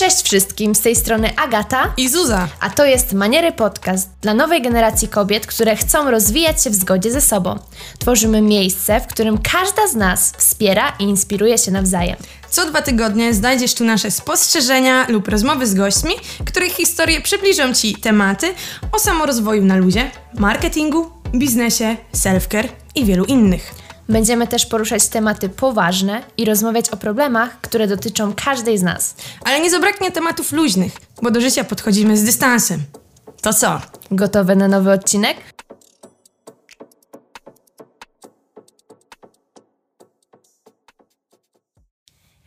Cześć wszystkim, z tej strony Agata i Zuza, a to jest Maniery Podcast dla nowej generacji kobiet, które chcą rozwijać się w zgodzie ze sobą. Tworzymy miejsce, w którym każda z nas wspiera i inspiruje się nawzajem. Co dwa tygodnie znajdziesz tu nasze spostrzeżenia lub rozmowy z gośćmi, których historie przybliżą Ci tematy o samorozwoju na luzie, marketingu, biznesie, self-care i wielu innych. Będziemy też poruszać tematy poważne i rozmawiać o problemach, które dotyczą każdej z nas. Ale nie zabraknie tematów luźnych, bo do życia podchodzimy z dystansem. To co? Gotowe na nowy odcinek?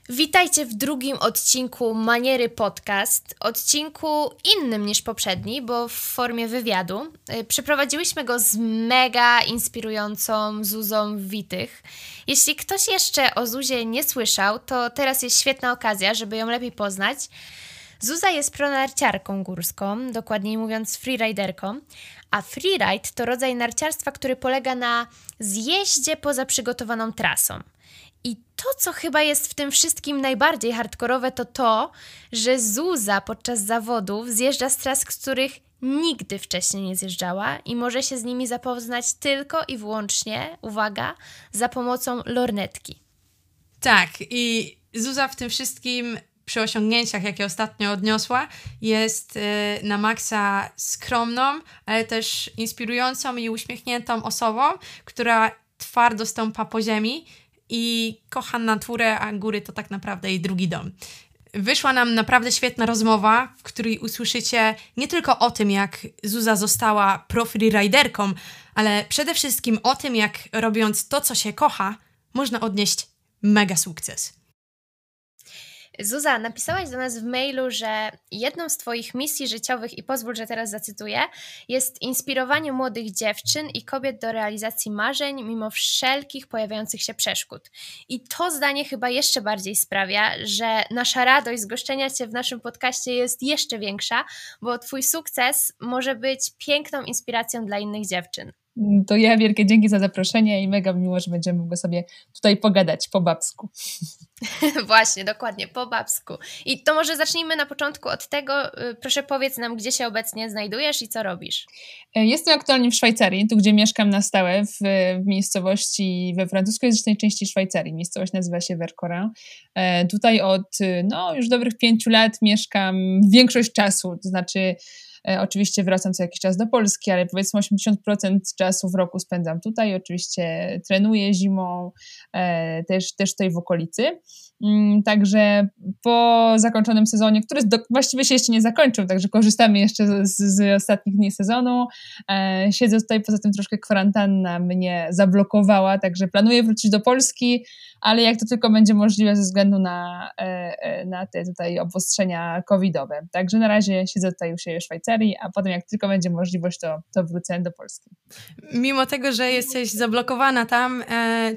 Witajcie w drugim odcinku Maniery Podcast. Odcinku innym niż poprzedni, bo w formie wywiadu. Y, przeprowadziłyśmy go z mega inspirującą Zuzą Witych. Jeśli ktoś jeszcze o Zuzie nie słyszał, to teraz jest świetna okazja, żeby ją lepiej poznać. Zuza jest pronarciarką górską, dokładniej mówiąc freeriderką, a freeride to rodzaj narciarstwa, który polega na zjeździe poza przygotowaną trasą. To, co chyba jest w tym wszystkim najbardziej hardkorowe, to to, że Zuza podczas zawodów zjeżdża z tras, z których nigdy wcześniej nie zjeżdżała i może się z nimi zapoznać tylko i wyłącznie, uwaga, za pomocą lornetki. Tak, i Zuza w tym wszystkim przy osiągnięciach, jakie ostatnio odniosła, jest y, na maksa skromną, ale też inspirującą i uśmiechniętą osobą, która twardo stąpa po ziemi i kocha naturę, a góry to tak naprawdę jej drugi dom. Wyszła nam naprawdę świetna rozmowa, w której usłyszycie nie tylko o tym, jak Zuza została pro-freeriderką, ale przede wszystkim o tym, jak robiąc to, co się kocha, można odnieść mega sukces. Zuza, napisałaś do nas w mailu, że jedną z Twoich misji życiowych, i pozwól, że teraz zacytuję, jest inspirowanie młodych dziewczyn i kobiet do realizacji marzeń mimo wszelkich pojawiających się przeszkód. I to zdanie chyba jeszcze bardziej sprawia, że nasza radość z goszczenia Cię w naszym podcaście jest jeszcze większa, bo Twój sukces może być piękną inspiracją dla innych dziewczyn. To ja wielkie dzięki za zaproszenie i mega miło, że będziemy mogli sobie tutaj pogadać po babsku. Właśnie, dokładnie, po babsku. I to może zacznijmy na początku od tego, y, proszę powiedz nam, gdzie się obecnie znajdujesz i co robisz? E, jestem aktualnie w Szwajcarii, tu gdzie mieszkam na stałe, w, w miejscowości we francuskojęzycznej części Szwajcarii. Miejscowość nazywa się Vercora. E, tutaj od no, już dobrych pięciu lat mieszkam większość czasu, to znaczy oczywiście wracam co jakiś czas do Polski, ale powiedzmy 80% czasu w roku spędzam tutaj. Oczywiście trenuję zimą, e, też, też tutaj w okolicy. Mm, także po zakończonym sezonie, który właściwie się jeszcze nie zakończył, także korzystamy jeszcze z, z ostatnich dni sezonu. E, siedzę tutaj, poza tym troszkę kwarantanna mnie zablokowała, także planuję wrócić do Polski, ale jak to tylko będzie możliwe ze względu na, e, e, na te tutaj obostrzenia covidowe. Także na razie siedzę tutaj już w Szwajcarii, a potem jak tylko będzie możliwość, to, to wrócę do Polski. Mimo tego, że jesteś zablokowana tam,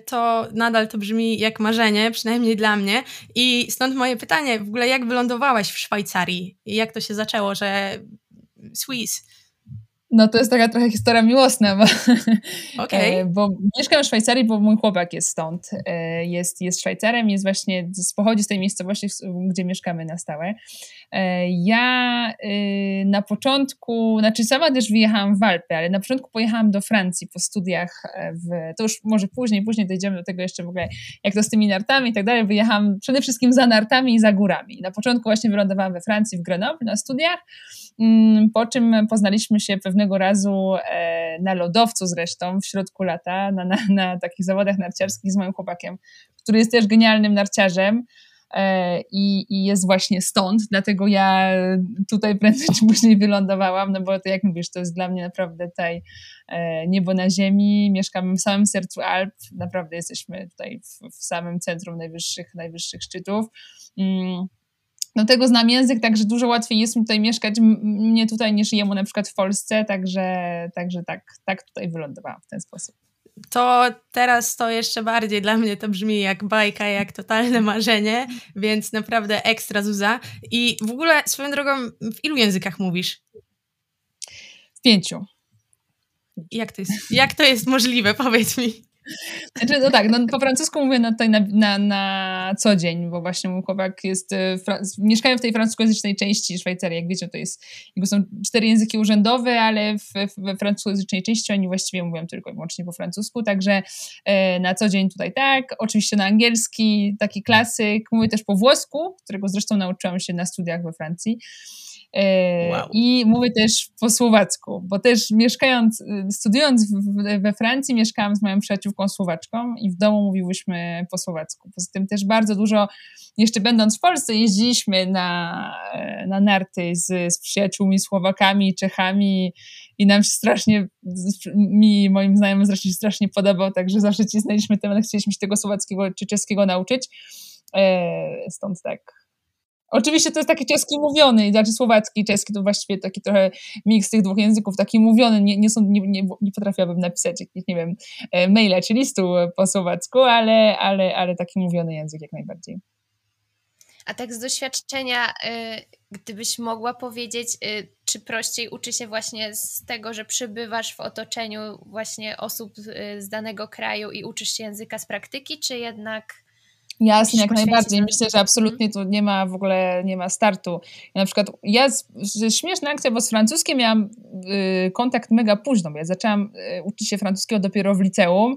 to nadal to brzmi jak marzenie, przynajmniej dla mnie. I stąd moje pytanie, w ogóle jak wylądowałaś w Szwajcarii? Jak to się zaczęło, że Swiss? No to jest taka trochę historia miłosna, bo, okay. bo mieszkam w Szwajcarii, bo mój chłopak jest stąd, e, jest, jest Szwajcarem, jest właśnie, pochodzi z tej miejscowości, gdzie mieszkamy na stałe. E, ja na początku, znaczy sama też wyjechałam w Alpy, ale na początku pojechałam do Francji po studiach, e, w, to już może później, później dojdziemy do tego jeszcze w ogóle, jak to z tymi nartami i tak dalej, wyjechałam przede wszystkim za nartami i za górami. Na początku właśnie wylądowałam we Francji, w Grenoble na studiach, mm, po czym poznaliśmy się pewnego razu e, na lodowcu zresztą w środku lata, na, na, na takich zawodach narciarskich z moim chłopakiem, który jest też genialnym narciarzem, E, i, i jest właśnie stąd, dlatego ja tutaj prędzej czy później wylądowałam, no bo to jak mówisz, to jest dla mnie naprawdę tutaj e, niebo na ziemi, mieszkamy w samym sercu Alp, naprawdę jesteśmy tutaj w, w samym centrum najwyższych, najwyższych szczytów. Do tego znam język, także dużo łatwiej jest mi tutaj mieszkać mnie tutaj niż jemu na przykład w Polsce, także, także tak, tak tutaj wylądowałam w ten sposób to teraz to jeszcze bardziej dla mnie to brzmi jak bajka, jak totalne marzenie, więc naprawdę ekstra Zuza. I w ogóle swoją drogą, w ilu językach mówisz? W pięciu. Jak to jest, jak to jest możliwe, powiedz mi? Znaczy, no tak, no, po francusku mówię na, tutaj na, na, na co dzień, bo właśnie mój chłopak jest, e, fra, mieszkają w tej francuskojęzycznej części Szwajcarii, jak wiecie, to jest, jakby są cztery języki urzędowe, ale w, we francuskojęzycznej części oni właściwie mówią tylko i wyłącznie po francusku, także e, na co dzień tutaj tak, oczywiście na angielski, taki klasyk, mówię też po włosku, którego zresztą nauczyłam się na studiach we Francji, wow. I mówię też po słowacku, bo też mieszkając, studiując we Francji, mieszkałam z moją przyjaciółką słowaczką i w domu mówiłyśmy po słowacku. Poza tym też bardzo dużo, jeszcze będąc w Polsce, jeździliśmy na, na narty z, z przyjaciółmi Słowakami, Czechami i nam się strasznie, mi moim znajomym zresztą się strasznie podobał, także zawsze cisnęliśmy temat, chcieliśmy się tego słowackiego czy czeskiego nauczyć. E, stąd tak Oczywiście to jest taki czeski mówiony, znaczy słowacki, czeski to właściwie taki trochę miks tych dwóch języków, taki mówiony, nie, nie, są, nie, nie, nie potrafiłabym napisać jakichś, nie wiem, e, maila czy listu po słowacku, ale, ale, ale taki mówiony język jak najbardziej. A tak z doświadczenia, y, gdybyś mogła powiedzieć, y, czy prościej uczy się właśnie z tego, że przybywasz w otoczeniu właśnie osób y, z danego kraju i uczysz się języka z praktyki, czy jednak Jasne, jak najbardziej. Myślę, że absolutnie tu nie ma w ogóle nie ma startu. Ja na przykład ja z, śmieszna akcja, bo z francuskiem miałam y, kontakt mega późno, ja zaczęłam y, uczyć się francuskiego dopiero w liceum.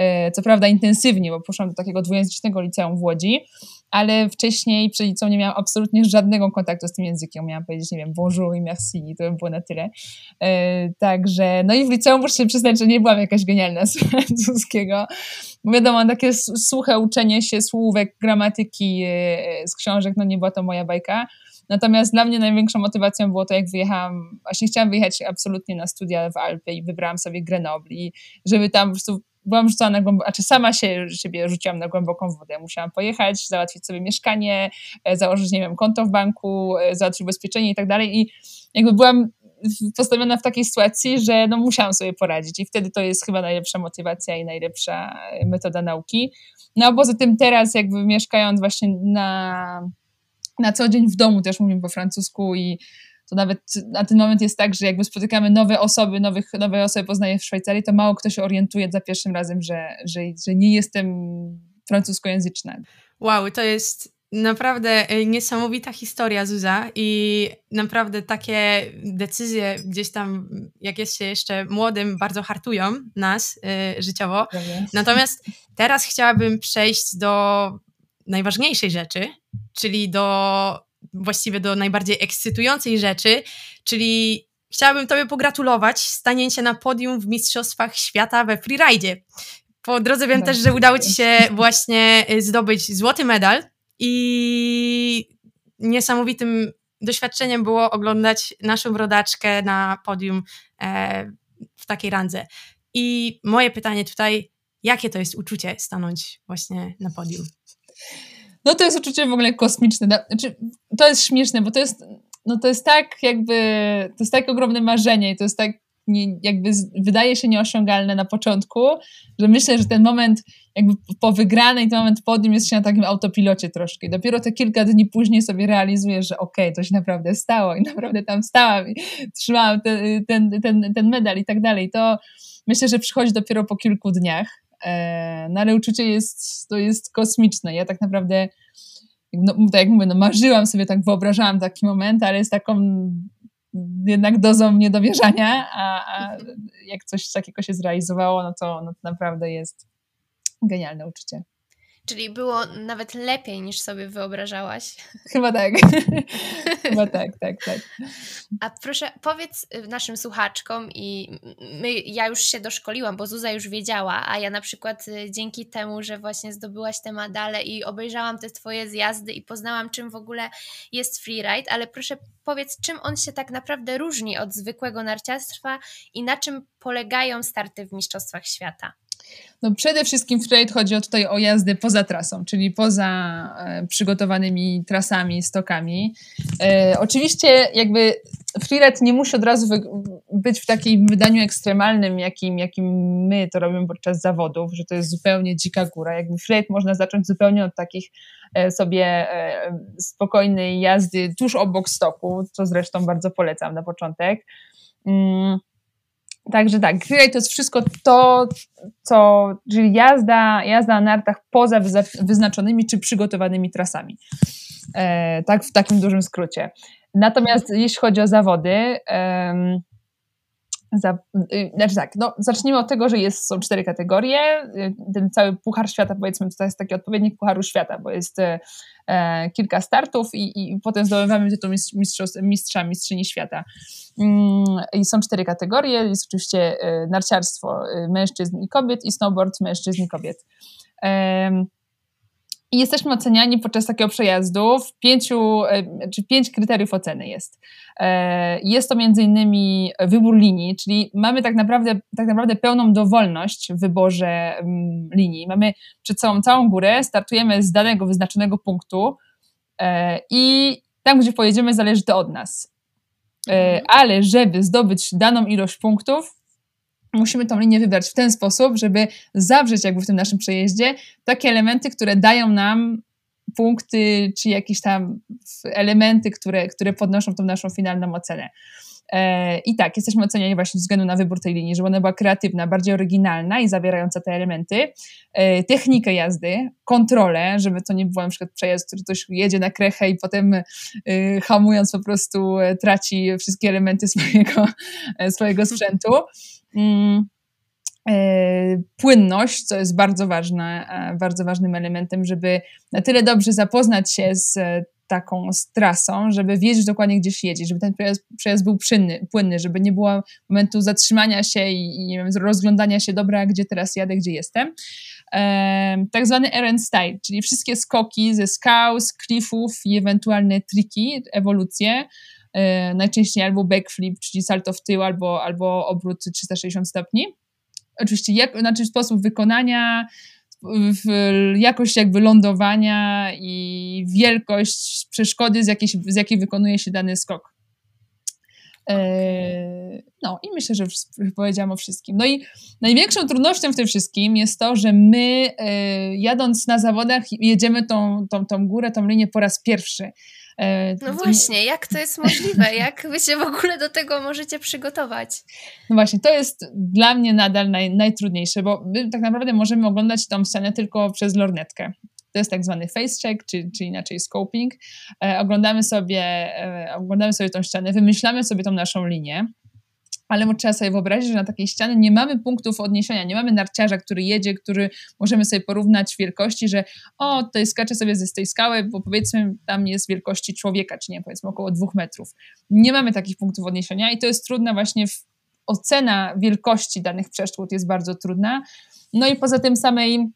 Y, co prawda intensywnie, bo poszłam do takiego dwujęzycznego liceum w Łodzi, ale wcześniej przed liceum nie miałam absolutnie żadnego kontaktu z tym językiem. Miałam powiedzieć, nie wiem, bonjour i merci to by było na tyle. E, także, no i w liceum muszę się przyznać, że nie byłam jakaś genialna z francuskiego. Bo wiadomo, takie suche uczenie się słówek, gramatyki e, z książek, no nie była to moja bajka. Natomiast dla mnie największą motywacją było to, jak wyjechałam, właśnie chciałam wyjechać absolutnie na studia w Alpy i wybrałam sobie Grenoble żeby tam po prostu byłam rzucona na głęboką, znaczy sama się siebie rzuciłam na głęboką wodę. Musiałam pojechać, załatwić sobie mieszkanie, e, założyć, nie wiem, konto w banku, e, załatwić ubezpieczenie i tak dalej i jakby byłam postawiona w takiej sytuacji, że no musiałam sobie poradzić i wtedy to jest chyba najlepsza motywacja i najlepsza e, metoda nauki. No a poza tym teraz jakby mieszkając właśnie na, na co dzień w domu też mówię po francusku i to nawet na ten moment jest tak, że jakby spotykamy nowe osoby, nowych, nowe osoby poznaję w Szwajcarii, to mało kto się orientuje za pierwszym razem, że, że, że nie jestem francuskojęzyczna. Wow, to jest naprawdę e, niesamowita historia, Zuza, i naprawdę takie decyzje gdzieś tam, jak jest się jeszcze młodym, bardzo hartują nas y, życiowo. Natomiast teraz chciałabym przejść do najważniejszej rzeczy, czyli do właściwie do najbardziej ekscytującej rzeczy, czyli chciałabym Tobie pogratulować stanięcia na podium w Mistrzostwach Świata we freeride. Po drodze wiem też, że udało Ci się właśnie y, zdobyć złoty medal i niesamowitym doświadczeniem było oglądać naszą rodaczkę na podium e, w takiej randze. I moje pytanie tutaj, jakie to jest uczucie stanąć właśnie na podium? No to jest uczucie w ogóle kosmiczne. Znaczy, to jest śmieszne, bo to jest, no to jest tak jakby, to jest tak ogromne marzenie i to jest tak nie, jakby wydaje się nieosiągalne na początku, że myślę, że ten moment jakby po wygranej, ten moment podium jest się na takim autopilocie troszkę i dopiero te kilka dni później sobie realizujesz, że okej, okay, to się naprawdę stało i naprawdę tam stałam i trzymałam ten, ten, ten, medal i tak dalej. To myślę, że przychodzi dopiero po kilku dniach no ale uczucie jest, to jest kosmiczne. Ja tak naprawdę, no, tak jak mówię, no, marzyłam sobie, tak wyobrażałam taki moment, ale jest taką jednak dozą niedowierzania, a, a jak coś takiego się zrealizowało, no to, no to naprawdę jest genialne uczucie. Czyli było nawet lepiej niż sobie wyobrażałaś. Chyba tak. Chyba tak, tak, tak. A proszę, powiedz y, naszym słuchaczkom i my, ja już się doszkoliłam, bo Zuza już wiedziała, a ja na przykład y, dzięki temu, że właśnie zdobyłaś te medale i obejrzałam te twoje zjazdy i poznałam, czym w ogóle jest freeride, ale proszę powiedz, czym on się tak naprawdę różni od zwykłego narciarstwa i na czym polegają starty w Mistrzostwach Świata? No przede wszystkim w trade chodzi tutaj o jazdy poza trasą, czyli poza e, przygotowanymi trasami, stokami. E, oczywiście jakby freeride nie musi od razu być w takim wydaniu ekstremalnym, jakim, jakim my to robimy podczas zawodów, że to jest zupełnie dzika góra. Jakby freeride można zacząć zupełnie od takich e, sobie e, spokojnej jazdy tuż obok stoku, co zresztą bardzo polecam na początek. Także tak, freeride to jest wszystko to, co, czyli jazda, jazda na nartach poza wyznaczonymi czy przygotowanymi trasami. E, tak, w takim dużym skrócie. Natomiast jeśli chodzi o zawody, um, za, y, znaczy tak, no, zacznijmy od tego, że jest, są cztery kategorie. Y, ten cały Puchar Świata, powiedzmy, to jest taki odpowiednik Pucharu Świata, bo jest e, e kilka startów i, i potem zdobywamy tytuł mistrz, mistrza, mistrzyni świata. Mm, I są cztery kategorie. Jest oczywiście e, narciarstwo e, mężczyzn i kobiet i snowboard mężczyzn i kobiet. I jesteśmy oceniani podczas takiego przejazdu w pięciu, e, czy pięć kryteriów oceny jest. E, jest to między innymi wybór linii, czyli mamy tak naprawdę, tak naprawdę pełną dowolność w wyborze mm, linii. Mamy przed sobą całą górę, startujemy z danego wyznaczonego punktu e, i tam, gdzie pojedziemy, zależy to od nas. Ale żeby zdobyć daną ilość punktów, musimy tą linię wybrać w ten sposób, żeby zawrzeć jakby w tym naszym przejeździe takie elementy, które dają nam punkty, czy jakieś tam elementy, które, które podnoszą tą naszą finalną ocenę. E, I tak, jesteśmy oceniani właśnie ze względu na wybór tej linii, żeby ona była kreatywna, bardziej oryginalna i zawierająca te elementy. E, technikę jazdy, kontrolę, żeby to nie był na przykład przejazd, który ktoś jedzie na krechę i potem e, hamując po prostu traci wszystkie elementy swojego, swojego sprzętu. Mm, e, płynność, co jest bardzo ważne, e, bardzo ważnym elementem, żeby na tyle dobrze zapoznać się z e, taką z trasą, żeby wiedzieć dokładnie gdzieś jedzie, żeby ten przejazd, przejazd był płynny, płynny, żeby nie było momentu zatrzymania się i, i wiem, rozglądania się, dobra, gdzie teraz jadę, gdzie jestem. E, tak zwany errand style, czyli wszystkie skoki ze skał, z cliffów i ewentualne triki, ewolucje, najczęściej albo backflip, czyli salto w tył, albo, albo obrót 360 stopni. Oczywiście jak, znaczy sposób wykonania, jakość jakby lądowania i wielkość przeszkody, z jakiej, z jakiej wykonuje się dany skok. E, no i myślę, że powiedziałam o wszystkim. No i największą trudnością w tym wszystkim jest to, że my e, jadąc na zawodach jedziemy tą, tą, tą górę, tą linię po raz pierwszy. E, no właśnie, jak to jest możliwe? Jak wy się w ogóle do tego możecie przygotować? No właśnie, to jest dla mnie nadal naj, najtrudniejsze, bo my tak naprawdę możemy oglądać tą scenę tylko przez lornetkę. To jest tak zwany face check, czy, czy inaczej scoping. E, oglądamy, sobie, e, oglądamy sobie tą ścianę, wymyślamy sobie tą naszą linię ale trzeba sobie wyobrazić, że na takiej ścianie nie mamy punktów odniesienia, nie mamy narciarza, który jedzie, który możemy sobie porównać wielkości, że o, tutaj skaczę sobie ze tej skały, bo powiedzmy tam jest wielkości człowieka, czy nie, powiedzmy około dwóch metrów. Nie mamy takich punktów odniesienia i to jest trudne właśnie w, ocena wielkości danych przeszkód jest bardzo trudna. No i poza tym samej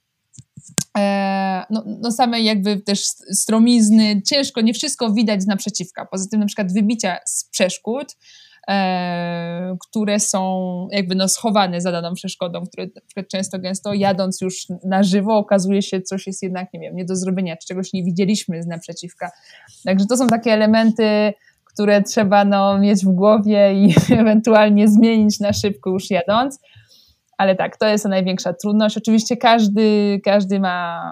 e, no, no samej jakby też stromizny, ciężko, nie wszystko widać z naprzeciwka. Poza tym na przykład wybicia z przeszkód, które są jakby no schowane za daną przeszkodą, które na często gęsto jadąc już na żywo okazuje się coś jest jednak, nie wiem, nie do zrobienia, czy czegoś nie widzieliśmy z naprzeciwka. Także to są takie elementy, które trzeba no, mieć w głowie i ewentualnie zmienić na szybko już jadąc. Ale tak, to jest największa trudność. Oczywiście każdy, każdy ma,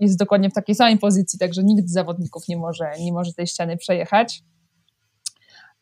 jest dokładnie w takiej samej pozycji, także nikt z zawodników nie może, nie może tej ściany przejechać.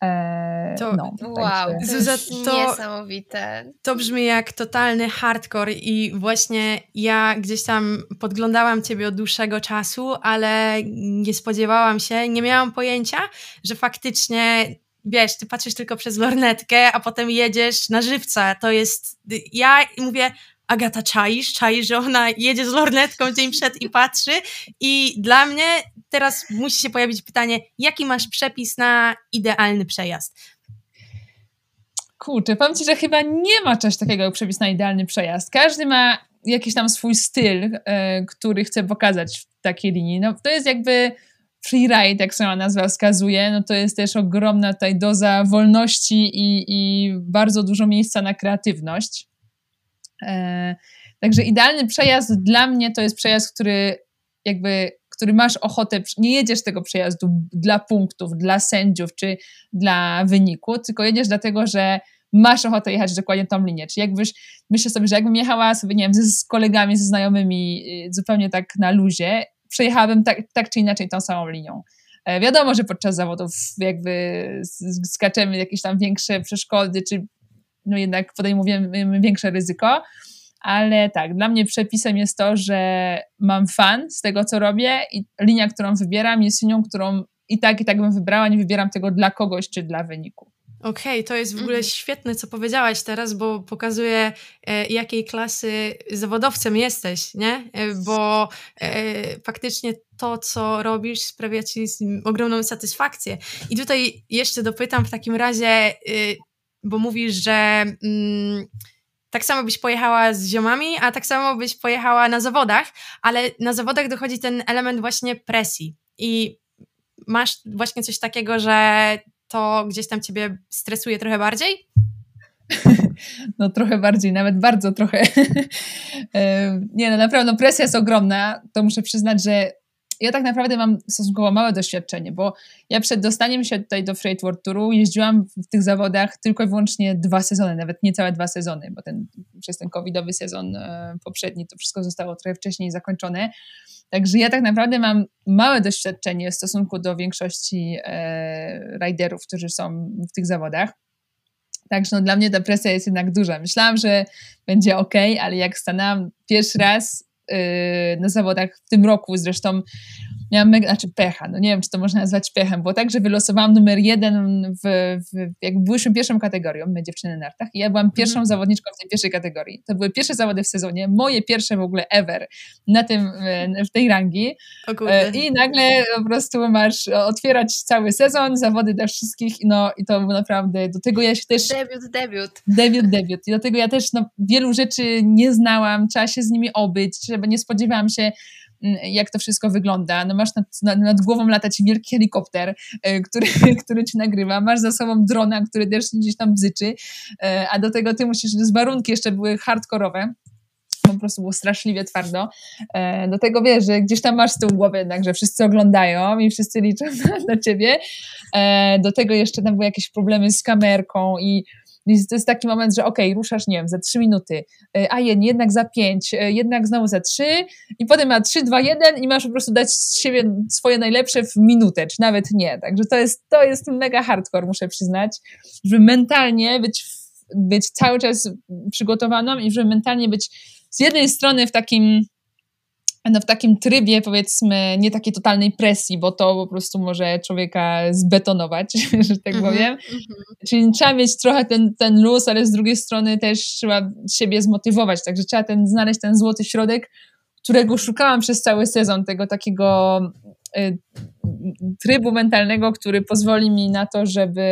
Eee, to, no, wow, także... to, niesamowite. To brzmi jak totalny hardcore i właśnie ja gdzieś tam podglądałam Ciebie od dłuższego czasu, ale nie spodziewałam się, nie miałam pojęcia, że faktycznie wiesz, ty patrzysz tylko przez lornetkę, a potem jedziesz na żywca. To jest, ja mówię, Agata czaisz, czaisz, że ona jedzie z lornetką dzień przed i patrzy i dla mnie teraz musi się pojawić pytanie, jaki masz przepis na idealny przejazd? Kurczę, powiem Ci, że chyba nie ma czegoś takiego jak przepis na idealny przejazd. Każdy ma jakiś tam swój styl, e, który chce pokazać w takiej linii. No, to jest jakby freeride, jak sama nazwa wskazuje, no to jest też ogromna tutaj doza wolności i, i bardzo dużo miejsca na kreatywność. E, także idealny przejazd dla mnie to jest przejazd, który jakby, który masz ochotę, nie jedziesz tego przejazdu dla punktów, dla sędziów czy dla wyniku, tylko jedziesz dlatego, że masz ochotę jechać dokładnie tą linię. Czy jakbyś, myślę sobie, że jakbym jechała sobie, nie wiem, z, z kolegami, ze znajomymi y, zupełnie tak na luzie, przejechałabym tak, tak czy inaczej tą samą linią. E, wiadomo, że podczas zawodów jakby skaczemy jakieś tam większe przeszkody, czy no jednak podejmujemy większe ryzyko. Ale tak, dla mnie przepisem jest to, że mam fan z tego, co robię i linia, którą wybieram, jest linią, którą i tak, i tak bym wybrała, nie wybieram tego dla kogoś czy dla wyniku. Okej, okay, to jest w ogóle mhm. świetne, co powiedziałaś teraz, bo pokazuje, e, jakiej klasy zawodowcem jesteś, nie? E, bo e, faktycznie to, co robisz, sprawia ci ogromną satysfakcję. I tutaj jeszcze dopytam w takim razie, y, bo mówisz, że mm, tak samo byś pojechała z ziomami, a tak samo byś pojechała na zawodach, ale na zawodach dochodzi ten element właśnie presji. I masz właśnie coś takiego, że to gdzieś tam ciebie stresuje trochę bardziej? No trochę bardziej, nawet bardzo trochę. Nie no, naprawdę no, presja jest ogromna. To muszę przyznać, że ja tak naprawdę mam stosunkowo małe doświadczenie, bo ja przed dostaniem się tutaj do Freight World Touru jeździłam w tych zawodach tylko i wyłącznie dwa sezony, nawet niecałe dwa sezony, bo ten, przez ten covidowy sezon e, poprzedni to wszystko zostało trochę wcześniej zakończone. Także ja tak naprawdę mam małe doświadczenie w stosunku do większości e, riderów, którzy są w tych zawodach. Także no, dla mnie ta presja jest jednak duża. Myślałam, że będzie ok, ale jak stanęłam pierwszy raz na zawodach w tym roku, zresztą miałam mega, znaczy pecha, no nie wiem, czy to można nazwać pechem, bo tak, że wylosowałam numer jeden w, w jakby byłyśmy pierwszą kategorią, my dziewczyny na nartach i ja byłam pierwszą mm. zawodniczką w tej pierwszej kategorii. To były pierwsze zawody w sezonie, moje pierwsze w ogóle ever na tym, w tej rangi e, i nagle po prostu masz otwierać cały sezon, zawody dla wszystkich, no i to naprawdę, do tego ja się też... Debiut, debiut. Debiut, debiut i do tego ja też no, wielu rzeczy nie znałam, trzeba się z nimi obyć, żeby nie spodziewałam się jak to wszystko wygląda. No masz nad, nad, nad głową latać wielki helikopter, e, który, który ci nagrywa, masz za sobą drona, który też gdzieś tam bzyczy, e, a do tego ty musisz, z warunki jeszcze były hardkorowe, po prostu było straszliwie twardo. E, do tego wiesz, że gdzieś tam masz z tyłu głowy jednak, że wszyscy oglądają i wszyscy liczą na, na ciebie. Do tego jeszcze tam były jakieś problemy z kamerką i to jest taki moment, że okej, okay, ruszasz, nie wiem, za 3 minuty, e, a jeden, jednak za 5, e, jednak znowu za 3 i potem ma 3, 2, 1 i masz po prostu dać z siebie swoje najlepsze w minutę, czy nawet nie. Także to jest, to jest mega hardcore, muszę przyznać, żeby mentalnie być, być cały czas przygotowaną i żeby mentalnie być z jednej strony w takim no w takim trybie, powiedzmy, nie takiej totalnej presji, bo to po prostu może człowieka zbetonować, że tak -hmm, powiem. Mm -hmm. Czyli trzeba mieć trochę ten, ten luz, ale z drugiej strony też trzeba siebie zmotywować, także trzeba ten, znaleźć ten złoty środek, którego szukałam przez cały sezon, tego takiego trybu mentalnego, który pozwoli mi na to, żeby,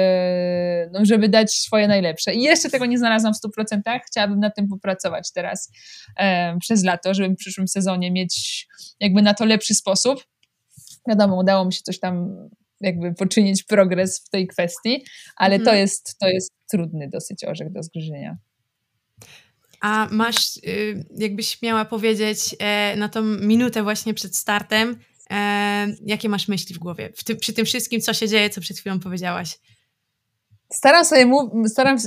no, żeby dać swoje najlepsze. I jeszcze tego nie znalazłam w 100%. Chciałabym nad tym popracować teraz e, przez lato, żeby w przyszłym sezonie mieć jakby na to lepszy sposób. Wiadomo, udało mi się coś tam jakby poczynić progres w tej kwestii, ale to, mhm. jest, to jest trudny dosyć orzech do zgryzienia. A masz, y, jakbyś miała powiedzieć e, na tą minutę właśnie przed startem, e, jakie masz myśli w głowie tym, przy tym wszystkim, co się dzieje, co przed chwilą powiedziałaś? Staram sobie, staram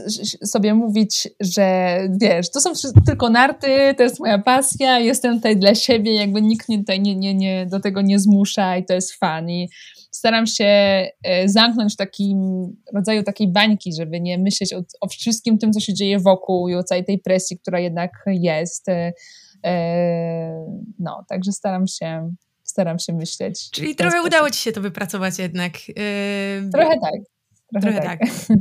sobie mówić, że wiesz, to są tylko narty, to jest moja pasja, jestem tutaj dla siebie, jakby nikt mnie tutaj nie, nie, nie, do tego nie zmusza i to jest fan. I staram się e, zamknąć w takim rodzaju takiej bańki, żeby nie myśleć o, o wszystkim tym, co się dzieje wokół i o całej tej presji, która jednak jest. E, e, no, także staram się, staram się myśleć. Czyli trochę sposób. udało ci się to wypracować jednak. Trochę tak. Trochę, trochę tak. tak.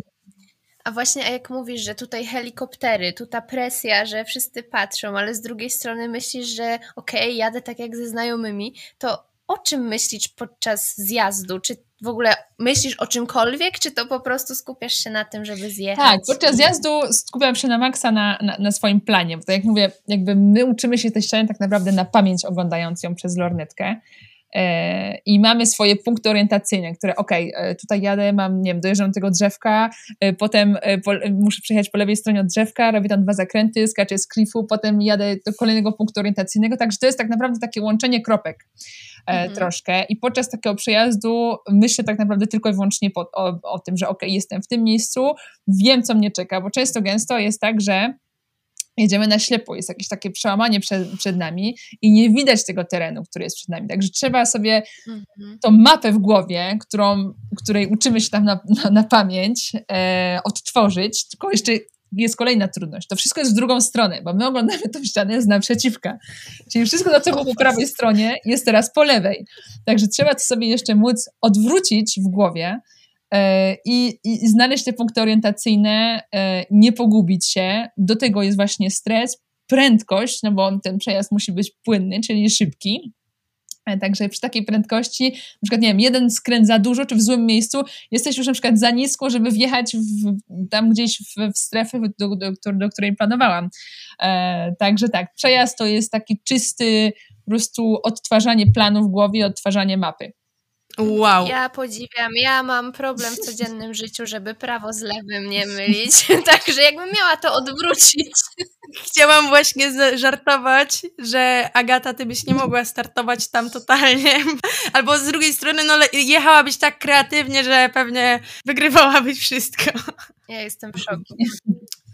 A właśnie, a jak mówisz, że tutaj helikoptery, tu ta presja, że wszyscy patrzą, ale z drugiej strony myślisz, że okej, okay, jadę tak jak ze znajomymi, to o czym myślisz podczas zjazdu? Czy w ogóle myślisz o czymkolwiek, czy to po prostu skupiasz się na tym, żeby zjechać? Tak, podczas zjazdu skupiam się na maksa na, na, na swoim planie, bo tak jak mówię, jakby my uczymy się tej ściany tak naprawdę na pamięć oglądając ją przez lornetkę. E, i mamy swoje punkty orientacyjne, które ok, e, tutaj jadę, mam, nie wiem, dojeżdżam do tego drzewka, e, potem po, muszę przejechać po lewej stronie od drzewka, robię tam dwa zakręty, skaczę z klifu, potem jadę do kolejnego punktu orientacyjnego, także to jest tak naprawdę takie łączenie kropek mhm. troszkę i podczas takiego przejazdu myślę tak naprawdę tylko i wyłącznie po, o, o tym, że ok, jestem w tym miejscu, wiem co mnie czeka, bo często gęsto jest tak, że jedziemy na ślepo, jest jakieś takie przełamanie przed, przed nami i nie widać tego terenu, który jest przed nami. Także trzeba sobie mhm. tą mapę w głowie, którą, której uczymy się tam na, na, na pamięć, e, odtworzyć, tylko jeszcze jest kolejna trudność. To wszystko jest w drugą stronę, bo my oglądamy tą ścianę z naprzeciwka. Czyli wszystko, co było po prawej stronie, jest teraz po lewej. Także trzeba to sobie jeszcze móc odwrócić w głowie e, i, i znaleźć te punkty orientacyjne, e, nie pogubić się. Do tego jest właśnie stres, prędkość, no bo ten przejazd musi być płynny, czyli szybki. E, także przy takiej prędkości, na przykład, nie wiem, jeden skręt za dużo, czy w złym miejscu, jesteś już na przykład za nisko, żeby wjechać w, tam gdzieś w, w strefę, do, do, do, której planowałam. E, także tak, przejazd to jest taki czysty po prostu odtwarzanie planu w głowie, odtwarzanie mapy. Wow. Ja podziwiam. Ja mam problem w codziennym życiu, żeby prawo z lewym nie mylić. Także jakbym miała to odwrócić. Chciałam właśnie żartować, że Agata, ty byś nie mogła startować tam totalnie. Albo z drugiej strony, no jechałabyś tak kreatywnie, że pewnie wygrywałabyś wszystko. Ja jestem w szoku.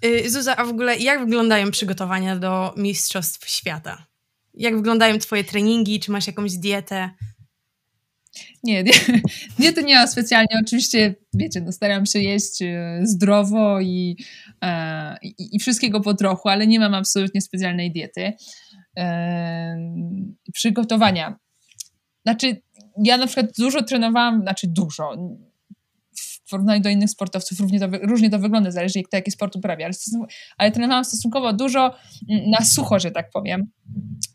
Y, Zuza, a w ogóle jak wyglądają przygotowania do Mistrzostw Świata? Jak wyglądają twoje treningi? Czy masz jakąś dietę? Nie, nie, to nie ma specjalnie. Oczywiście, wiecie, no staram się jeść e, zdrowo i, e, i, i, wszystkiego po trochu, ale nie mam absolutnie specjalnej diety. E, przygotowania. Znaczy, ja na przykład dużo trenowałam, znaczy dużo, porównaniu do innych sportowców różnie to, różnie to wygląda, zależy kto jaki sport uprawia, ale, ale trenowałam stosunkowo dużo mm, na sucho, że tak powiem,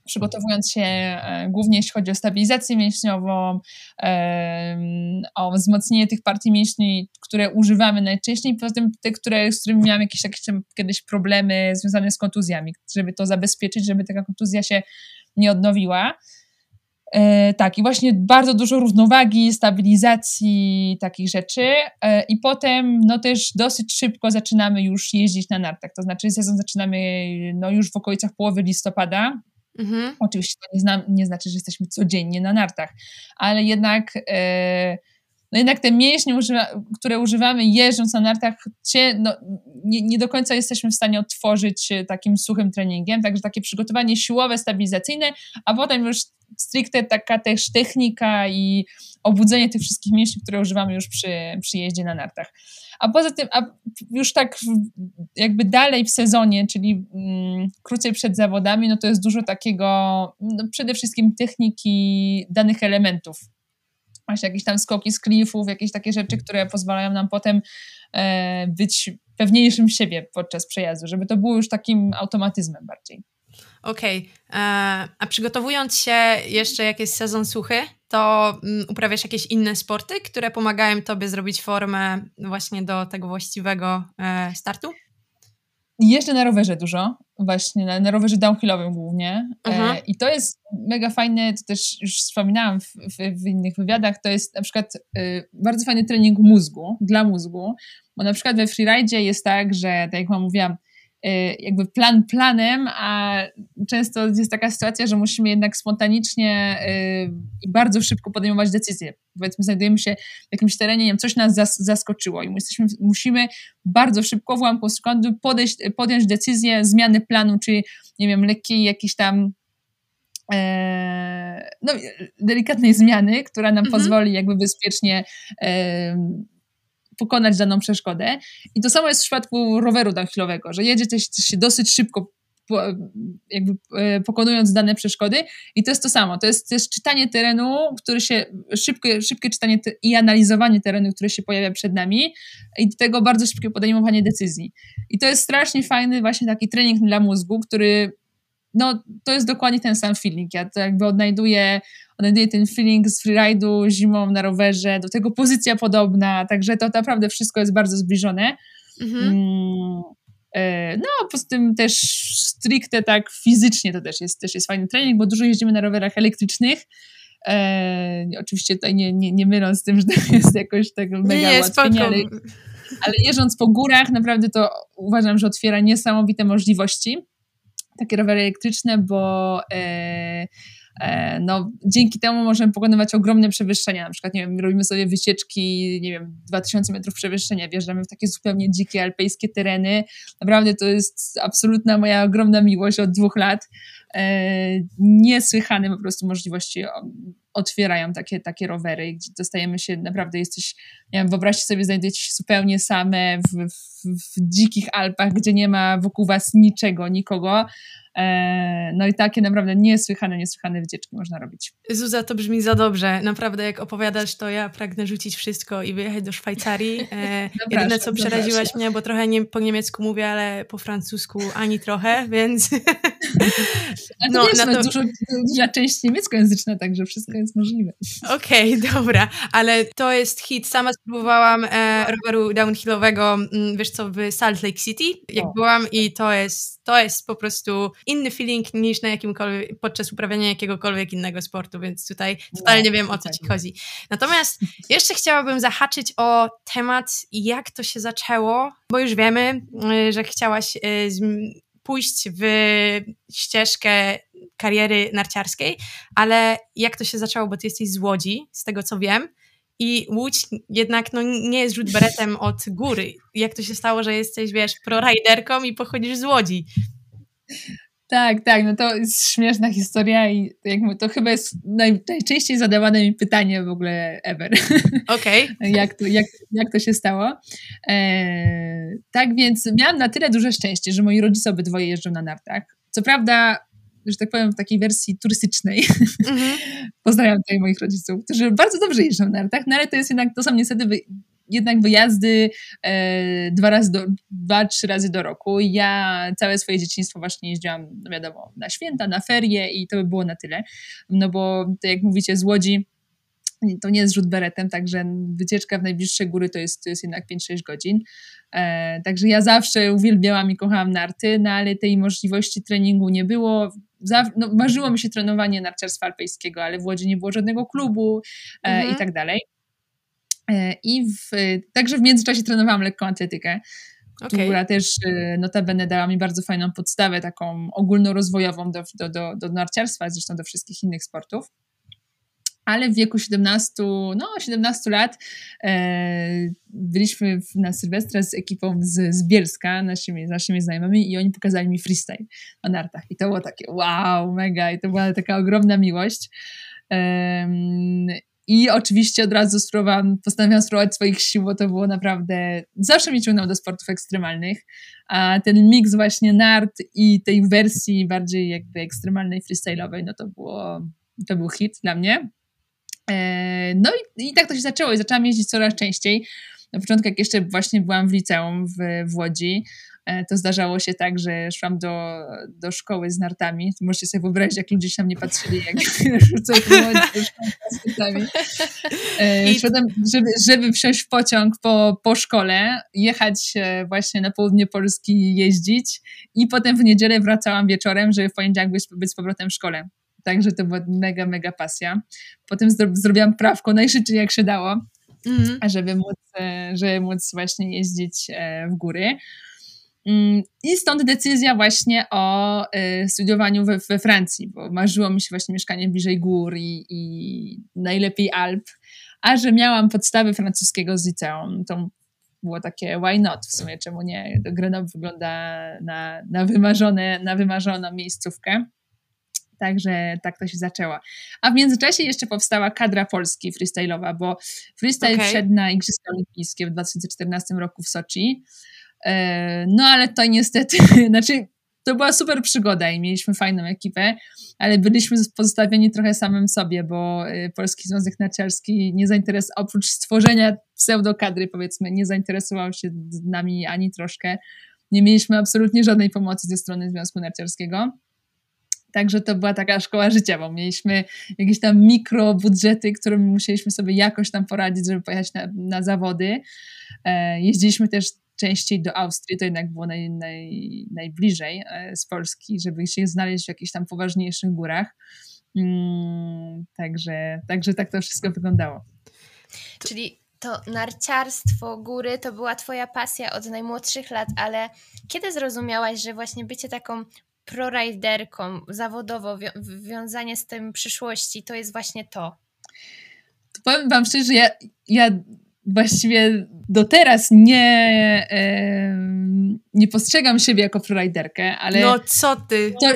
przygotowując się e, głównie jeśli chodzi o stabilizację mięśniową, o wzmocnienie tych partii mięśni, które używamy najczęściej, poza tym te, które, z którymi miałam jakieś kiedyś problemy związane z kontuzjami, żeby to zabezpieczyć, żeby taka kontuzja się nie odnowiła. E, tak, i właśnie bardzo dużo równowagi, stabilizacji, takich rzeczy. E, I potem, no też dosyć szybko zaczynamy już jeździć na nartach. To znaczy, sezon zaczynamy no, już w okolicach połowy listopada. Mhm. Oczywiście to nie, zna, nie, znaczy, że jesteśmy codziennie na nartach, ale jednak. E, no jednak te mięśnie, używa, które używamy jeżdżąc na nartach, się, no, nie, nie, do końca jesteśmy w stanie otworzyć takim suchym treningiem, także takie przygotowanie siłowe, stabilizacyjne, a potem już stricte taka też technika i obudzenie tych wszystkich mięśni, które używamy już przy, przy jeździe na nartach. A poza tym, a już tak jakby dalej w sezonie, czyli mm, krócej przed zawodami, no to jest dużo takiego, no przede wszystkim techniki danych elementów. Właśnie jakieś tam skoki z klifów, jakieś takie rzeczy, które pozwalają nam potem e, być pewniejszym siebie podczas przejazdu, żeby to było już takim automatyzmem bardziej. Okej, okay. E, a przygotowując się jeszcze jak jest sezon suchy, to um, uprawiasz jakieś inne sporty, które pomagają tobie zrobić formę właśnie do tego właściwego e, startu? Jeżdżę na rowerze dużo, właśnie na, na rowerze downhillowym głównie. E, i to jest mega fajne, to też już wspominałam w, w, w innych wywiadach, to jest na przykład e, bardzo fajny trening mózgu, dla mózgu, bo na przykład we freeride jest tak, że tak jak wam mówiłam, Y, jakby plan planem, a często jest taka sytuacja, że musimy jednak spontanicznie y, i bardzo szybko podejmować decyzje. Powiedzmy, znajdujemy się w jakimś terenie, nie wiem, coś nas zaskoczyło i jesteśmy, musimy bardzo szybko w ułamku sekundy podejść, podjąć decyzję zmiany planu, czy nie wiem, lekkiej jakiejś tam e, no, delikatnej zmiany, która nam mhm. pozwoli jakby bezpiecznie e, pokonać daną przeszkodę. I to samo jest w przypadku roweru downhillowego, że jedzie też się dosyć szybko jakby e, pokonując dane przeszkody i to jest to samo, to jest czytanie terenu, który się, szybkie, szybkie czytanie i analizowanie terenu, które się pojawia przed nami i do tego bardzo szybkie podejmowanie decyzji. I to jest strasznie fajny właśnie taki trening dla mózgu, który no to jest dokładnie ten sam feeling, ja to jakby odnajduję odnajduje ten feeling z freeride'u zimą na rowerze, do tego pozycja podobna, także to naprawdę wszystko jest bardzo zbliżone. Mhm. Mm, e, no, poza tym też stricte tak fizycznie to też jest, też jest fajny trening, bo dużo jeździmy na rowerach elektrycznych. E, oczywiście tutaj nie, nie, nie myląc z tym, że to jest jakoś tak mega nie, łatwiej, ale, ale jeżdżąc po górach naprawdę to uważam, że otwiera niesamowite możliwości takie rowery elektryczne, bo e, E, no, dzięki temu możemy pokonywać ogromne przewyższenia. Na przykład, nie wiem, robimy sobie wycieczki, nie wiem, 2000 metrów przewyższenia, wjeżdżamy w takie zupełnie dzikie, alpejskie tereny. Naprawdę to jest absolutna moja ogromna miłość od dwóch lat. E, niesłychane po prostu możliwości otwierają takie, takie rowery, gdzie dostajemy się, naprawdę jesteś, nie wiem, wyobraźcie sobie, znajdujecie się zupełnie same w, w, w dzikich Alpach, gdzie nie ma wokół was niczego, nikogo, E, no i takie naprawdę niesłychane, niesłychane wycieczki można robić. Zuza, to brzmi za dobrze. Naprawdę, jak opowiadasz, to ja pragnę rzucić wszystko i wyjechać do Szwajcarii. E, jedyne, co przeraziłaś mnie, bo trochę nie, po niemiecku mówię, ale po francusku ani trochę, więc... No, wiesz, na no, to... dużo, duża część niemieckojęzyczna, także wszystko jest możliwe. Okej, okay, dobra, ale to jest hit. Sama spróbowałam e, roweru downhillowego, mm, wiesz co, w Salt Lake City, jak o. byłam i to jest, to jest po prostu inny feeling niż na jakimkolwiek, podczas uprawiania jakiegokolwiek innego sportu, więc tutaj totalnie no, wiem o co ci chodzi. Natomiast jeszcze chciałabym zahaczyć o temat, jak to się zaczęło, bo już wiemy, y, że chciałaś y, pójść w ścieżkę kariery narciarskiej, ale jak to się zaczęło, bo ty jesteś z Łodzi, z tego co wiem, i Łódź jednak no, nie jest rzut beretem od góry. Jak to się stało, że jesteś, wiesz, prorajderką i pochodzisz z Łodzi? Tak, tak, no to jest śmieszna historia i jak mówię, to chyba jest naj, najczęściej zadawane mi pytanie w ogóle ever. Okej. Okay. jak, to, jak, jak to się stało. E, tak więc miałam na tyle duże szczęście, że moi rodzice obydwoje jeżdżą na nartach. Co prawda, że tak powiem, w takiej wersji turystycznej. Mm-hmm. Pozdrawiam tutaj moich rodziców, którzy bardzo dobrze jeżdżą na nartach, no ale to jest jednak, to są niestety jednak wyjazdy e, dwa razy, do, dwa, trzy razy do roku. Ja całe swoje dzieciństwo właśnie jeździłam, no wiadomo, na święta, na ferie i to by było na tyle. No bo, tak jak mówicie, z Łodzi to nie jest rzut beretem, także wycieczka w najbliższe góry to jest, to jest jednak 5-6 godzin. E, także ja zawsze uwielbiałam i kochałam narty, no ale tej możliwości treningu nie było. no, marzyło mi się trenowanie narciarstwa alpejskiego, ale w Łodzi nie było żadnego klubu e, mhm. i tak dalej. I w, także w międzyczasie trenowałam lekką atletykę, okay. która też e, notabene dała mi bardzo fajną podstawę, taką ogólnorozwojową do, do, do, do narciarstwa, zresztą do wszystkich innych sportów. Ale w wieku 17, no 17 lat e, byliśmy na Sylwestra z ekipą z, z Bielska, naszymi, naszymi znajomymi i oni pokazali mi freestyle na nartach. I to było takie wow, mega i to była taka ogromna miłość. I oczywiście od razu spróbowałam, postanowiłam spróbować swoich sił, bo to było naprawdę, zawsze mnie ciągnął do sportów ekstremalnych, a ten miks właśnie nart i tej wersji bardziej jakby ekstremalnej, freestyle'owej, no to było, to był hit dla mnie. E, no i, i tak to się zaczęło i zaczęłam jeździć coraz częściej. Na początku, jak jeszcze właśnie byłam w liceum w, w Łodzi, to zdarzało się tak, że szłam do, do szkoły z nartami. Możecie sobie wyobrazić, jak ludzie się na mnie patrzyli, jak do szkoły z nartami. E, szedłem, żeby, żeby wsiąść w pociąg po, po szkole, jechać właśnie na południe Polski, jeździć i potem w niedzielę wracałam wieczorem, żeby w poniedziałek być, być z powrotem w szkole. Także to była mega, mega pasja. Potem zro, zrobiłam prawko najszybciej jak się dało, mm. żeby, móc, e, żeby móc właśnie jeździć w góry. Mm, I stąd decyzja właśnie o y, studiowaniu we, we, Francji, bo marzyło mi się właśnie mieszkanie bliżej gór i, i najlepiej Alp, a że miałam podstawy francuskiego z liceum, to było takie why not w sumie, czemu nie? Grenoble wygląda na, na, wymarzone, na wymarzoną miejscówkę. Także tak to się zaczęło. A w międzyczasie jeszcze powstała kadra Polski freestyle'owa, bo freestyle okay. wszedł na Igrzyska Olimpijskie w 2014 roku w Soczi. E, no ale to niestety, znaczy to była super przygoda i mieliśmy fajną ekipę, ale byliśmy pozostawieni trochę samym sobie, bo e, Polski Związek Narciarski nie zainteresował, oprócz stworzenia pseudokadry powiedzmy, nie zainteresował się nami ani troszkę. Nie mieliśmy absolutnie żadnej pomocy ze strony Związku Narciarskiego. Także to była taka szkoła życia, bo mieliśmy jakieś tam mikrobudżety, którymi musieliśmy sobie jakoś tam poradzić, żeby pojechać na, na zawody. E, jeździliśmy też częściej do Austrii, to jednak było naj, naj, najbliżej e, z Polski, żeby się znaleźć w jakichś tam poważniejszych górach. Mm, także, także tak to wszystko wyglądało. Czyli to narciarstwo, góry to była Twoja pasja od najmłodszych lat, ale kiedy zrozumiałaś, że właśnie bycie taką prorajderką zawodowo, wiązanie z tym przyszłości to jest właśnie to? to powiem Wam szczerze, że ja, ja właściwie do teraz nie, nie postrzegam siebie jako freeriderkę, ale... No co ty? To,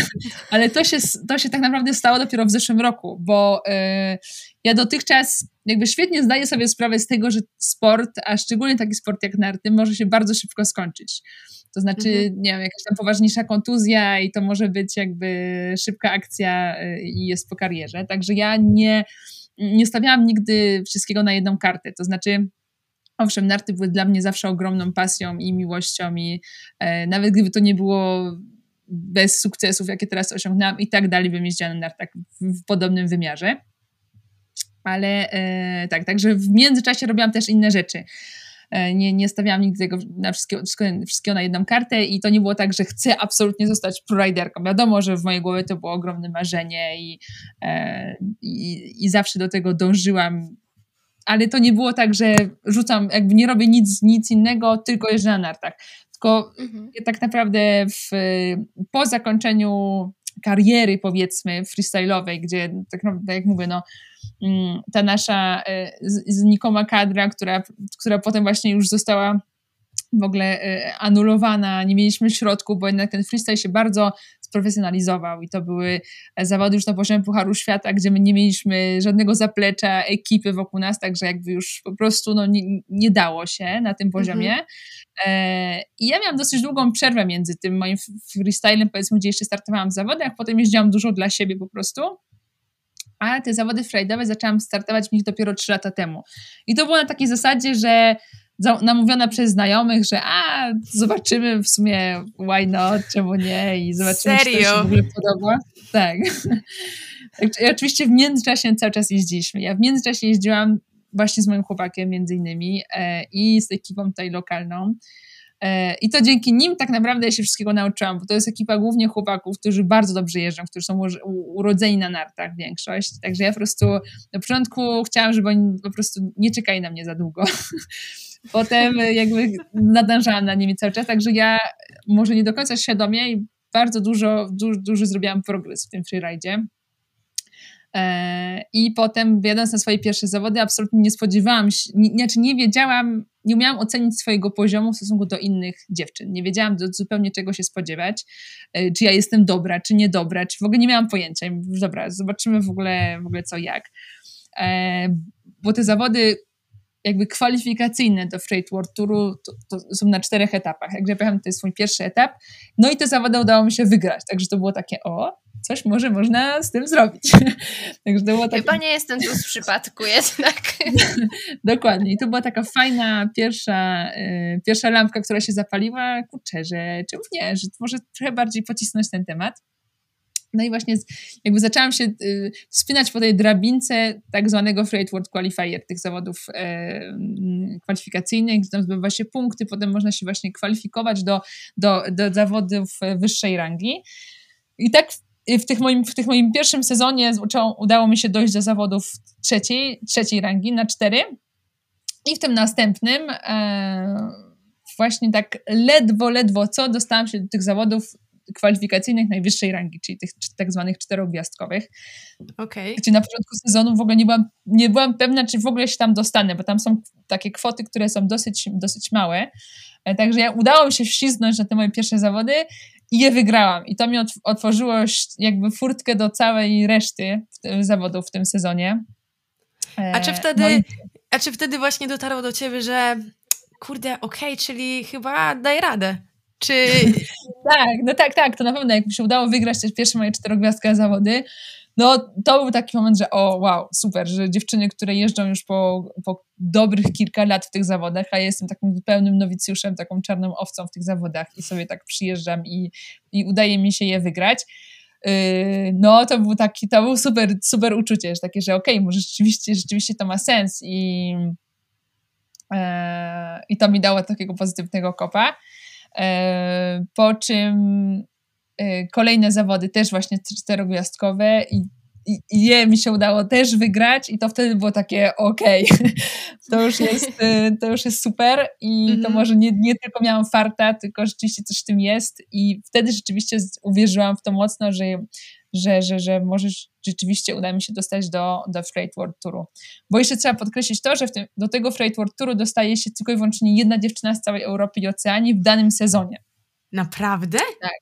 ale to się, to się tak naprawdę stało dopiero w zeszłym roku, bo e, ja dotychczas jakby świetnie zdaję sobie sprawę z tego, że sport, a szczególnie taki sport jak narty, może się bardzo szybko skończyć. To znaczy, mhm. nie wiem, jakaś tam poważniejsza kontuzja i to może być jakby szybka akcja e, i jest po karierze. Także ja nie, nie stawiałam nigdy wszystkiego na jedną kartę. To znaczy, owszem, narty były dla mnie zawsze ogromną pasją i miłością i e, nawet gdyby to nie było bez sukcesów, jakie teraz osiągnęłam i tak dalej bym jeździła na nartach w, w podobnym wymiarze. Ale e, tak, także w międzyczasie robiłam też inne rzeczy. E, nie, nie stawiałam nigdy tego na wszystkiego, wszystkiego na jedną kartę i to nie było tak, że chcę absolutnie zostać proriderką. Wiadomo, że w mojej głowie to było ogromne marzenie i, e, i, i zawsze do tego dążyłam ale to nie było tak, że rzucam, jakby nie robię nic, nic innego, tylko jeżdżę na nartach. Tylko mhm. tak naprawdę w, po zakończeniu kariery, powiedzmy, freestyle'owej, gdzie tak naprawdę, jak mówię, no, mm, ta nasza e, znikoma kadra, która, która potem właśnie już została w ogóle e, anulowana, nie mieliśmy środków, bo jednak ten freestyle się bardzo sprofesjonalizował i to były e, zawody już na poziomie Pucharu Świata, gdzie my nie mieliśmy żadnego zaplecza, ekipy wokół nas, także jakby już po prostu no, nie, nie dało się na tym poziomie. Mhm. E, I ja miałam dosyć długą przerwę między tym moim freestylem, powiedzmy, gdzie jeszcze startowałam w zawodach, potem jeździłam dużo dla siebie po prostu. A te zawody freestyle'owe zaczęłam startować w nich dopiero 3 lata temu. I to było na takiej zasadzie, że namówiona przez znajomych, że a, zobaczymy w sumie why not, czemu nie i zobaczymy, Serio? czy to się w ogóle podoba. Tak. I oczywiście w międzyczasie cały czas jeździliśmy. Ja w międzyczasie jeździłam właśnie z moim chłopakiem między innymi e, i z ekipą tutaj lokalną. E, I to dzięki nim tak naprawdę ja się wszystkiego nauczyłam, bo to jest ekipa głównie chłopaków, którzy bardzo dobrze jeżdżą, którzy są urodzeni na nartach większość. Także ja po prostu na początku chciałam, żeby oni po prostu nie czekali na mnie za długo. Potem jakby nadążałam na nimi cały czas, także ja może nie do końca świadomie i bardzo dużo, dużo, dużo zrobiłam progres w tym freeridzie. E, I potem, jadąc na swoje pierwsze zawody, absolutnie nie spodziewałam się, nie, znaczy nie wiedziałam, nie umiałam ocenić swojego poziomu w stosunku do innych dziewczyn. Nie wiedziałam do, zupełnie czego się spodziewać, e, czy ja jestem dobra, czy niedobra, czy w ogóle nie miałam pojęcia. Dobra, zobaczymy w ogóle, w ogóle co jak. E, bo te zawody jakby kwalifikacyjne do Freight World Touru to, to, są na czterech etapach. Ja pamiętam, to jest mój pierwszy etap. No i te zawody udało mi się wygrać, także to było takie, o, coś może można z tym zrobić. także to było takie... Chyba nie jestem tu z przypadku jednak. Dokładnie. I to była taka fajna pierwsza, y, pierwsza lampka, która się zapaliła. Kurczę, że czemu nie, że może trochę bardziej pocisnąć ten temat. No i właśnie jakby zaczęłam się y, wspinać po tej drabince tak zwanego Freight World Qualifier, tych zawodów e, kwalifikacyjnych, gdzie tam zdobywa się punkty, potem można się właśnie kwalifikować do, do, do zawodów wyższej rangi. I tak w, tych moim, w tych moim pierwszym sezonie udało mi się dojść do zawodów trzeciej, trzeciej rangi na cztery. I w tym następnym e, właśnie tak ledwo, ledwo co dostałam się do tych zawodów kwalifikacyjnych najwyższej rangi, czyli tych tak zwanych czterogwiazdkowych. Okay. Gdzie na początku sezonu w ogóle nie byłam, nie byłam pewna, czy w ogóle się tam dostanę, bo tam są takie kwoty, które są dosyć, dosyć małe. E, także ja udało mi się wślizgnąć na te moje pierwsze zawody i je wygrałam. I to mi otworzyło jakby furtkę do całej reszty zawodów w tym sezonie. A czy e, wtedy, no i... a czy wtedy właśnie dotarło do ciebie, że kurde, okej, okay, czyli chyba daj radę? Czy... tak, no tak, tak, to na pewno jak mi się udało wygrać te pierwsze moje czterogwiazdkowe zawody, no to był taki moment, że o wow, super, że dziewczyny, które jeżdżą już po, po dobrych kilka lat w tych zawodach, a ja jestem takim zupełnym nowicjuszem, taką czarną owcą w tych zawodach i sobie tak przyjeżdżam i, i udaje mi się je wygrać. Yy, no to był taki, to był super, super uczucie, że takie, że okej, okay, może rzeczywiście, rzeczywiście to ma sens i, yy, i to mi dało takiego pozytywnego kopa. E, po czym e, kolejne zawody też właśnie czterogwiazdkowe i, i, je mi się udało też wygrać i to wtedy było takie okej, okay. to, już jest, e, to już jest super i to mhm. może nie, nie tylko miałam farta, tylko rzeczywiście coś w tym jest i wtedy rzeczywiście uwierzyłam w to mocno, że że, że, że może rzeczywiście uda mi się dostać do, do Freight World Touru. Bo jeszcze trzeba podkreślić to, że tym, do tego Freight World Touru dostaje się tylko i wyłącznie jedna dziewczyna z całej Europy i Oceanii w danym sezonie. Naprawdę? Tak,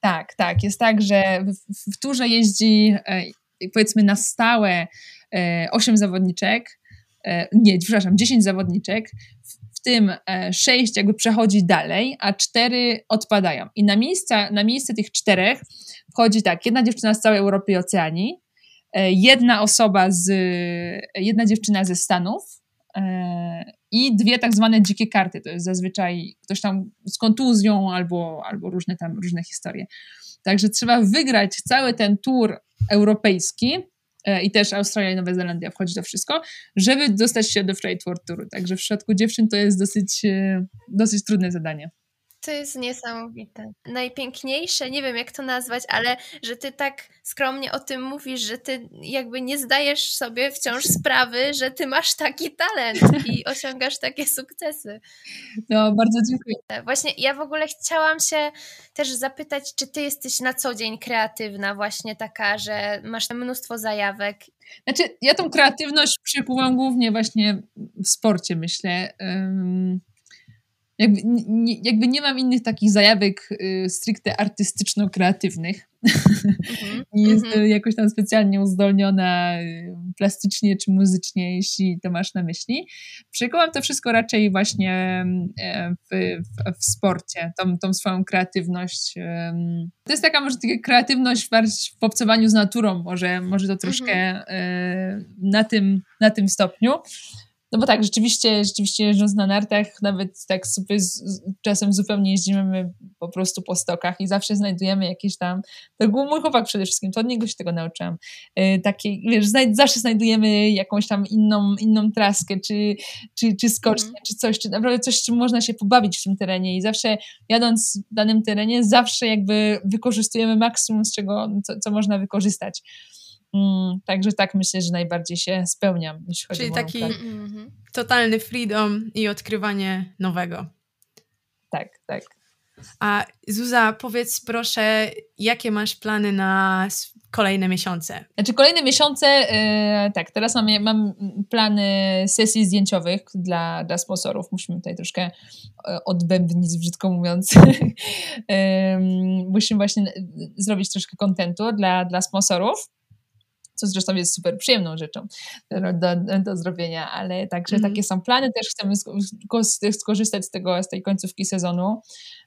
tak, tak. Jest tak, że w, w turze jeździ e, powiedzmy na stałe e, 8 zawodniczek, e, nie, przepraszam, 10 zawodniczek, w tym 6 e, jakby przechodzi dalej, a 4 odpadają. I na, miejsca, na miejsce tych czterech wchodzi tak, jedna dziewczyna z całej Europy i Oceanii, e, jedna osoba z, jedna dziewczyna ze Stanów e, i dwie tak zwane dzikie karty. To jest zazwyczaj ktoś tam z kontuzją albo, albo różne tam, różne historie. Także trzeba wygrać cały ten tour europejski e, i też Australia i Nowa Zelandia wchodzi to wszystko, żeby dostać się do Freight World Touru. Także w przypadku dziewczyn to jest dosyć, dosyć trudne zadanie. To jest niesamowite. Najpiękniejsze, nie wiem jak to nazwać, ale że ty tak skromnie o tym mówisz, że ty jakby nie zdajesz sobie wciąż sprawy, że ty masz taki talent i osiągasz takie sukcesy. No, bardzo dziękuję. Właśnie ja w ogóle chciałam się też zapytać, czy ty jesteś na co dzień kreatywna, właśnie taka, że masz mnóstwo zajawek. Znaczy, ja tą kreatywność przykuwam głównie właśnie w sporcie, myślę. Um jakby nie, jakby nie mam innych takich zajawek y, stricte artystyczno-kreatywnych. Mm-hmm. nie jestem mm-hmm. jakoś tam specjalnie uzdolniona y, plastycznie czy muzycznie, jeśli to masz na myśli. Przekułam to wszystko raczej właśnie e, w, w, w sporcie, tą, tą swoją kreatywność. To jest taka może taka kreatywność w obcowaniu z naturą, może, może to troszkę mm-hmm. na, tym, na tym stopniu. No bo tak, rzeczywiście, rzeczywiście jeżdżąc na nartach, nawet tak sobie z, czasem zupełnie jeździmy po prostu po stokach i zawsze znajdujemy jakieś tam, to był mój chłopak przede wszystkim, to od niego się tego nauczyłam, yy, takie, wiesz, znaj zawsze znajdujemy jakąś tam inną, inną traskę, czy, czy, czy skocznię, mm. czy coś, czy naprawdę coś, czym można się pobawić w tym terenie i zawsze jadąc w danym terenie, zawsze jakby wykorzystujemy maksimum z czego, co, co można wykorzystać. Mm, także tak myślę, że najbardziej się spełniam, jeśli chodzi Czyli o taki mm, totalny freedom i odkrywanie nowego. Tak, tak. A Zuza, powiedz proszę, jakie masz plany na kolejne miesiące? Znaczy kolejne miesiące, yy, tak, teraz mam, mam plany sesji zdjęciowych dla, dla sponsorów. Musimy tutaj troszkę e, odbębnić, brzydko mówiąc. yy, musimy właśnie zrobić troszkę kontentu dla, dla sponsorów co zresztą jest super przyjemną rzeczą do, do, zrobienia, ale także mm. takie są plany, też chcemy skorzystać z tego, z tej końcówki sezonu,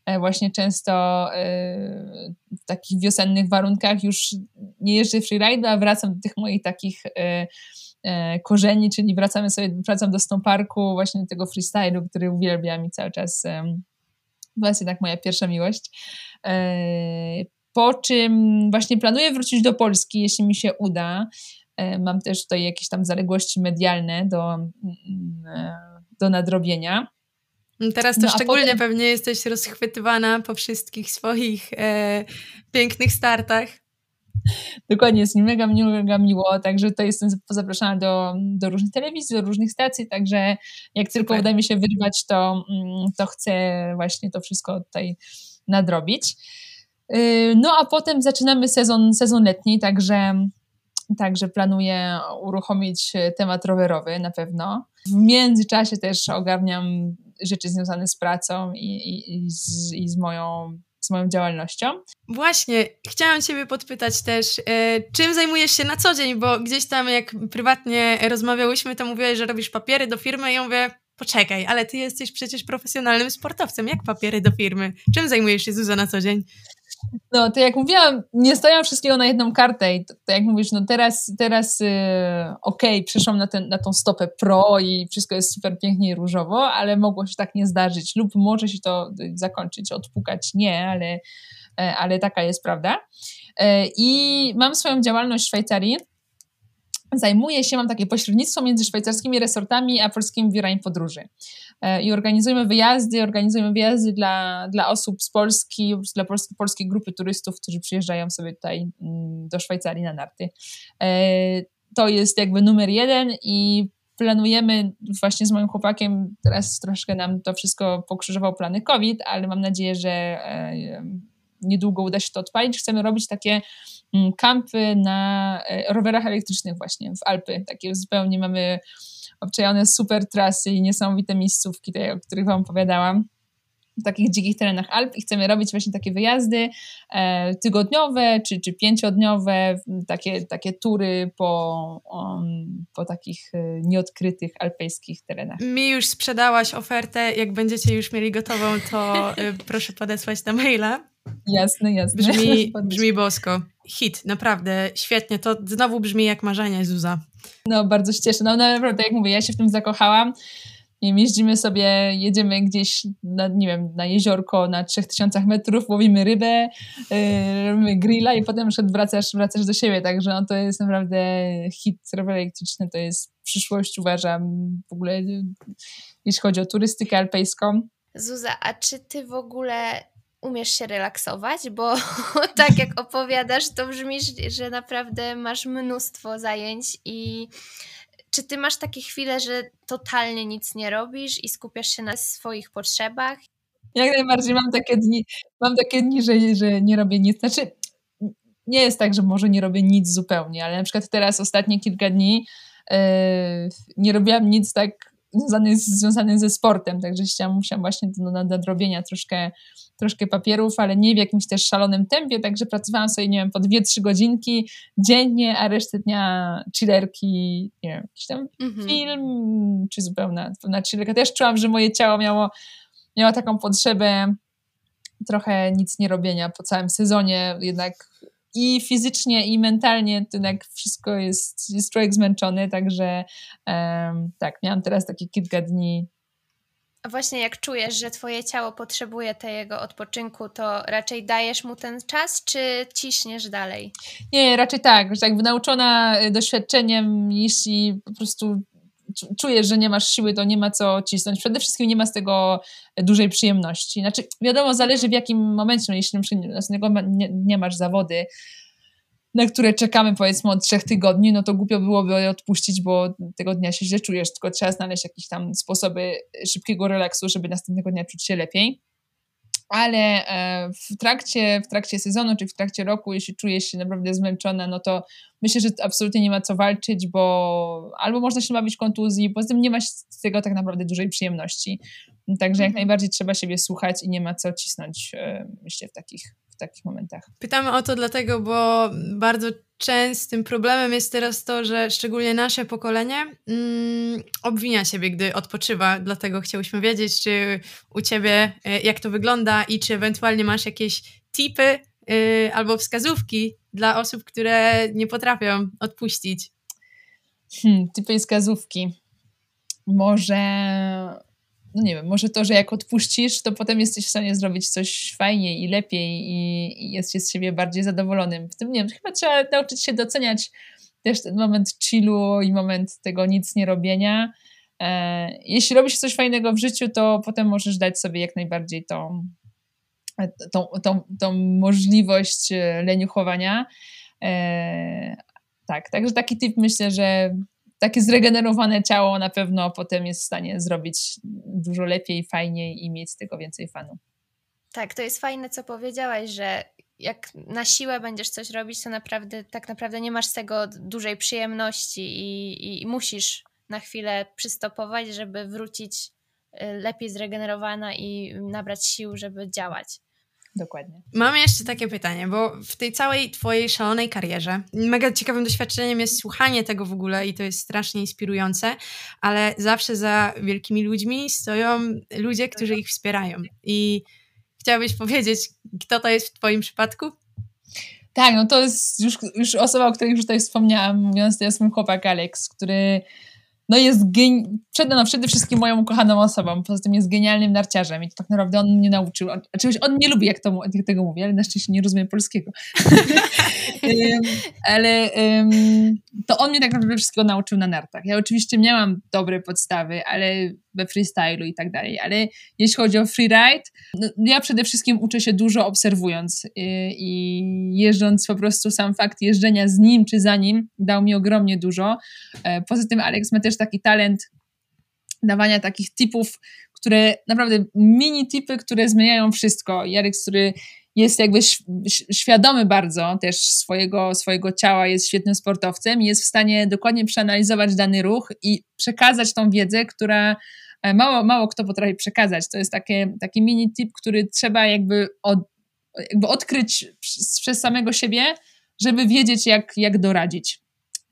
e, właśnie często e, w takich wiosennych warunkach już nie jeżdżę freeride'u, a wracam do tych moich takich e, korzeni, czyli wracamy sobie, wracam do snowparku, właśnie do tego freestylu, który uwielbiam i cały czas to jest jednak moja pierwsza miłość. Po czym właśnie planuję wrócić do Polski, jeśli mi się uda. E, mam też tutaj jakieś tam zaległości medialne do, mm, e, do nadrobienia. Teraz to no, szczególnie potem... pewnie jesteś rozchwytywana po wszystkich swoich e, pięknych startach. Dokładnie, jest mi mega, mega miło, także to jestem zapraszana do, do różnych telewizji, do różnych stacji, także jak tylko uda mi się wyrwać, to, mm, to chcę właśnie to wszystko tutaj nadrobić. Y, no a potem zaczynamy sezon, sezon letni, także, także planuję uruchomić temat rowerowy na pewno. W międzyczasie też ogarniam rzeczy związane z pracą i, i, i, z, i z moją z moją działalnością. Właśnie, chciałam Ciebie podpytać też, e, czym zajmujesz się na co dzień, bo gdzieś tam jak prywatnie rozmawiałyśmy, to mówiłaś, że robisz papiery do firmy i ja mówię, poczekaj, ale Ty jesteś przecież profesjonalnym sportowcem, jak papiery do firmy? Czym zajmujesz się Zuza na co dzień? No, to jak mówiłam, nie stawiam wszystkiego na jedną kartę i to, to jak mówisz, no teraz, teraz yy, okej, okay, przeszłam na, ten, na tą stopę pro i wszystko jest super pięknie i różowo, ale mogło się tak nie zdarzyć lub może się to zakończyć, odpukać nie, ale, e, ale taka jest prawda. E, I mam swoją działalność w Szwajcarii, zajmuję się, mam takie pośrednictwo między szwajcarskimi resortami a polskimi biurami podróży. E, I organizujemy wyjazdy, organizujemy wyjazdy dla, dla osób z Polski, dla polskiej, polskiej grupy turystów, którzy przyjeżdżają sobie tutaj mm, do Szwajcarii na narty. E, to jest jakby numer jeden i planujemy właśnie z moim chłopakiem, teraz troszkę nam to wszystko pokrzyżował plany COVID, ale mam nadzieję, że e, niedługo uda się to odpalić. Chcemy robić takie kampy na e, rowerach elektrycznych właśnie w Alpy. Takie zupełnie mamy obczajone super trasy i niesamowite miejscówki, te, o których Wam opowiadałam w takich dzikich terenach Alp i chcemy robić właśnie takie wyjazdy e, tygodniowe czy, czy pięciodniowe, takie, takie tury po, um, po takich e, nieodkrytych alpejskich terenach. Mi już sprzedałaś ofertę, jak będziecie już mieli gotową, to e, proszę podesłać na maila. Jasne, jasne. Brzmi, brzmi bosko. Hit, naprawdę, świetnie. To znowu brzmi jak marzenie Zuza. No, bardzo się cieszę. No, naprawdę, jak mówię, ja się w tym zakochałam nie jeździmy sobie, jedziemy gdzieś, na, nie wiem, na jeziorko na 3000 metrów, łowimy rybę, yy, robimy grilla i potem wracasz, wracasz do siebie, także no, to jest naprawdę hit rower elektryczny, to jest przyszłość, uważam, w ogóle jeśli chodzi o turystykę alpejską. Zuza, a czy ty w ogóle umiesz się relaksować, bo tak jak opowiadasz, to brzmi, że naprawdę masz mnóstwo zajęć i czy ty masz takie chwile, że totalnie nic nie robisz i skupiasz się na swoich potrzebach? Jak najbardziej mam takie dni, mam takie dni, że, że nie robię nic. Znaczy, nie jest tak, że może nie robię nic zupełnie, ale na przykład teraz ostatnie kilka dni yy, nie robiłam nic tak związany, związany ze sportem, także chciałam, musiałam właśnie do nadrobienia troszkę, troszkę papierów, ale nie w jakimś też szalonym tempie, także pracowałam sobie, nie wiem, po 2-3 godzinki dziennie, a resztę dnia chillerki, nie wiem, jakiś tam mhm. film, czy zupełna, zupełna chillerka. Też czułam, że moje ciało miało, miało taką potrzebę trochę nic nie robienia po całym sezonie, jednak i fizycznie, i mentalnie to jednak wszystko jest, jest człowiek zmęczony, także um, tak, miałam teraz takie kilka dni. A właśnie jak czujesz, że twoje ciało potrzebuje tego odpoczynku, to raczej dajesz mu ten czas, czy ciśniesz dalej? Nie, raczej tak, że jakby nauczona doświadczeniem, jeśli po prostu czujesz, że nie masz siły, to nie ma co cisnąć. Przede wszystkim nie ma z tego dużej przyjemności. Znaczy, wiadomo, zależy w jakim momencie, no jeśli następnego nie, nie masz zawody, na które czekamy powiedzmy od trzech tygodni, no to głupio byłoby odpuścić, bo tego dnia się źle czujesz, tylko trzeba znaleźć jakieś tam sposoby szybkiego relaksu, żeby następnego dnia czuć się lepiej ale e, w trakcie, w trakcie sezonu czy w trakcie roku, jeśli czujesz się naprawdę zmęczona, no to myślę, że absolutnie nie ma co walczyć, bo albo można się bawić kontuzji, poza tym nie ma z tego tak naprawdę dużej przyjemności. Także jak mhm. najbardziej trzeba siebie słuchać i nie ma co cisnąć, e, myślę, w takich takich momentach. Pytamy o to dlatego, bo bardzo częstym problemem jest teraz to, że szczególnie nasze pokolenie mm, obwinia siebie, gdy odpoczywa. Dlatego chciałyśmy wiedzieć, czy u ciebie e, jak to wygląda i czy ewentualnie masz jakieś tipy yy, albo wskazówki dla osób, które nie potrafią odpuścić. Hmm, typy i wskazówki. Może no nie wiem, może to, że jak odpuścisz, to potem jesteś w stanie zrobić coś fajniej i lepiej i, i jest się z siebie bardziej zadowolonym. W tym, nie wiem, chyba trzeba nauczyć się doceniać też ten moment chillu i moment tego nic nie robienia. E, jeśli robisz coś fajnego w życiu, to potem możesz dać sobie jak najbardziej tą, tą, tą, tą możliwość e, leniuchowania. E, tak, także taki typ myślę, że takie zregenerowane ciało na pewno potem jest w stanie zrobić dużo lepiej, fajniej i mieć z tego więcej fanu. Tak, to jest fajne, co powiedziałaś, że jak na siłę będziesz coś robić, to naprawdę tak naprawdę nie masz z tego dużej przyjemności i, i musisz na chwilę przystopować, żeby wrócić y, lepiej zregenerowana i nabrać sił, żeby działać. Dokładnie. Mam jeszcze takie pytanie, bo w tej całej twojej szalonej karierze mega ciekawym doświadczeniem jest słuchanie tego w ogóle i to jest strasznie inspirujące, ale zawsze za wielkimi ludźmi stoją ludzie, którzy ich wspierają. I chciałabyś powiedzieć, kto to jest w twoim przypadku? Tak, no to jest już, już osoba, o której już tutaj wspomniałam, mówiąc, to jest mój chłopak Alex, który no jest gen... przede, no, przede wszystkim moją ukochaną osobą, poza tym jest genialnym narciarzem i to tak naprawdę on mnie nauczył. Oczywiście on nie lubi, jak, to, jak tego mówię, ale na szczęście nie rozumiem polskiego. ale um, to on mnie tak naprawdę wszystkiego nauczył na nartach. Ja oczywiście miałam dobre podstawy, ale we freestylu i tak dalej, ale jeśli chodzi o freeride, no, ja przede wszystkim uczę się dużo obserwując i, y, i jeżdżąc po prostu sam fakt jeżdżenia z nim czy za nim dał mi ogromnie dużo. E, poza tym Alex ma też taki talent dawania takich tipów, które naprawdę mini tipy, które zmieniają wszystko. Jarek, który jest jakby świadomy bardzo też swojego, swojego ciała, jest świetnym sportowcem i jest w stanie dokładnie przeanalizować dany ruch i przekazać tą wiedzę, która mało, mało kto potrafi przekazać. To jest takie, taki mini tip, który trzeba jakby, od, jakby odkryć przez samego siebie, żeby wiedzieć, jak, jak doradzić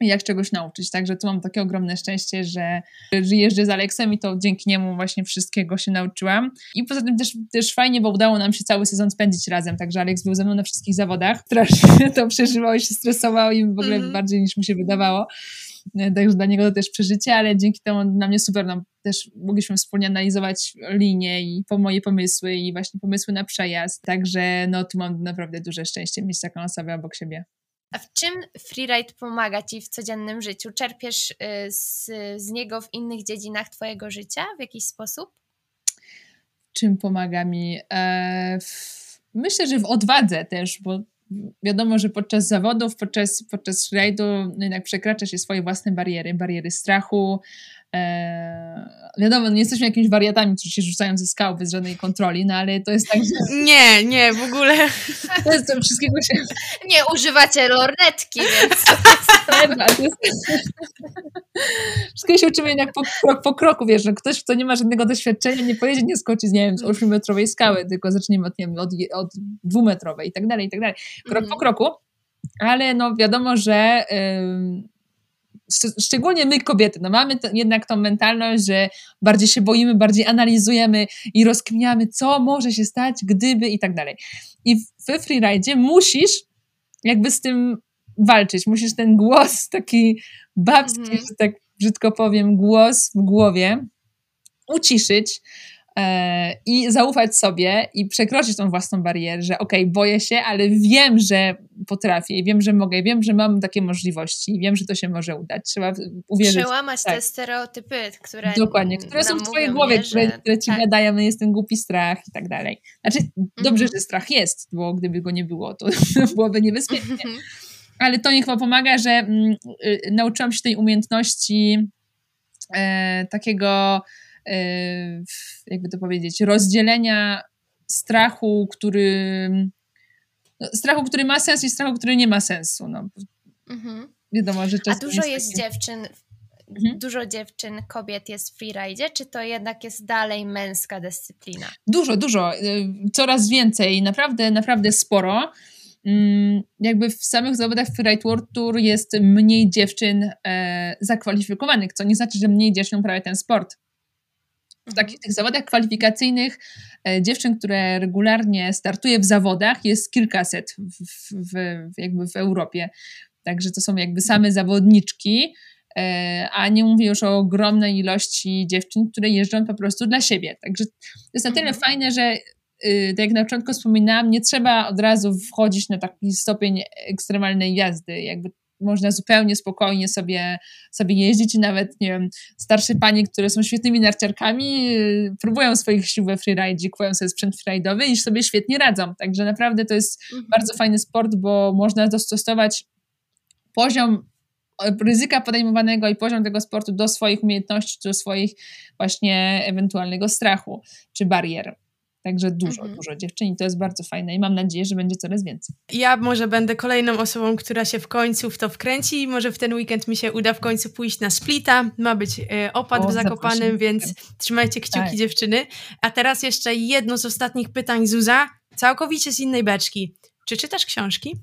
jak czegoś nauczyć. Także tu mam takie ogromne szczęście, że, że jeżdżę z Aleksem i to dzięki niemu właśnie wszystkiego się nauczyłam. I poza tym też, też fajnie, bo udało nam się cały sezon spędzić razem, także Aleks był ze mną na wszystkich zawodach. Strasznie to przeżywał i się stresował i w ogóle mm. bardziej niż mu się wydawało. Także dla niego to też przeżycie, ale dzięki temu dla mnie super, no, też mogliśmy wspólnie analizować linie i po moje pomysły i właśnie pomysły na przejazd. Także no tu mam naprawdę duże szczęście mieć taką osobę obok siebie. A w czym freeride pomaga Ci w codziennym życiu? Czerpiesz y, z, z niego w innych dziedzinach Twojego życia w jakiś sposób? Czym pomaga mi? E, w, myślę, że w odwadze też, bo wiadomo, że podczas zawodów, podczas, podczas freeride'u no jednak przekracza się swoje własne bariery, bariery strachu, E, wiadomo, nie jesteśmy jakimiś wariatami, którzy się rzucają ze skał bez żadnej kontroli, no ale to jest tak, że... Nie, nie, w ogóle. To jest to wszystkiego się... Nie używacie lornetki, więc... To jest... Wszystkiego się uczymy jednak po, krok po kroku, wiesz, że ktoś, kto nie ma żadnego doświadczenia, nie pojedzie, nie skoczy z, nie wiem, z 8-metrowej skały, tylko zaczniemy od, nie wiem, od, od dwumetrowej i tak dalej, i tak dalej. Krok mm. po kroku, ale no wiadomo, że szczególnie my kobiety, no mamy jednak tą mentalność, że bardziej się boimy, bardziej analizujemy i rozkminiamy, co może się stać, gdyby i tak dalej. I we freeride musisz jakby z tym walczyć, musisz ten głos taki babski, mm -hmm. że tak brzydko powiem, głos w głowie uciszyć, i zaufać sobie i przekroczyć tą własną barierę, że okej, okay, boję się, ale wiem, że potrafię, wiem, że mogę, wiem, że mam takie możliwości, wiem, że to się może udać. Trzeba uwierzyć. Przełamać tak. te stereotypy, które Dokładnie, które są w twojej głowie, nie, które, które ci tak. gadają, no jest ten głupi strach i tak dalej. Znaczy, dobrze, mm -hmm. że strach jest, bo gdyby go nie było, to byłoby niebezpiecznie. Mm -hmm. Ale to niech pomaga, że mm, y, nauczyłam się tej umiejętności e, takiego E, jakby to powiedzieć, rozdzielenia strachu, który no, strachu, który ma sens i strachu, który nie ma sensu. No. Mhm. Wiadomo, że A dużo jest, jest dziewczyn, mhm. dużo dziewczyn, kobiet jest w freeride, czy to jednak jest dalej męska dyscyplina? Dużo, dużo. E, coraz więcej. Naprawdę, naprawdę sporo. Mm, jakby w samych zawodach Freeride World Tour jest mniej dziewczyn e, zakwalifikowanych, co nie znaczy, że mniej dziewczyn uprawia ten sport w takich tych zawodach kwalifikacyjnych e, dziewczyn, które regularnie startuje w zawodach jest kilkaset w, w, jakby w Europie. Także to są jakby same zawodniczki, e, a nie mówię już o ogromnej ilości dziewczyn, które jeżdżą po prostu dla siebie. Także to jest na tyle mhm. fajne, że y, tak jak na początku wspominałam, nie trzeba od razu wchodzić na taki stopień ekstremalnej jazdy. Jakby można zupełnie spokojnie sobie, sobie jeździć i nawet, nie wiem, starsze panie, które są świetnymi narciarkami, yy, próbują swoich sił we freeride, kupują sobie sprzęt freeride'owy i sobie świetnie radzą. Także naprawdę to jest mhm. bardzo fajny sport, bo można dostosować poziom ryzyka podejmowanego i poziom tego sportu do swoich umiejętności, do swoich właśnie ewentualnego strachu czy barier. Także dużo, mhm. dużo dziewczyn i to jest bardzo fajne i mam nadzieję, że będzie coraz więcej. Ja może będę kolejną osobą, która się w końcu w to wkręci i może w ten weekend mi się uda w końcu pójść na splita. Ma być e, opad o, w Zakopanym, więc trzymajcie kciuki tak. dziewczyny. A teraz jeszcze jedno z ostatnich pytań Zuza, całkowicie z innej beczki. Czy czytasz książki?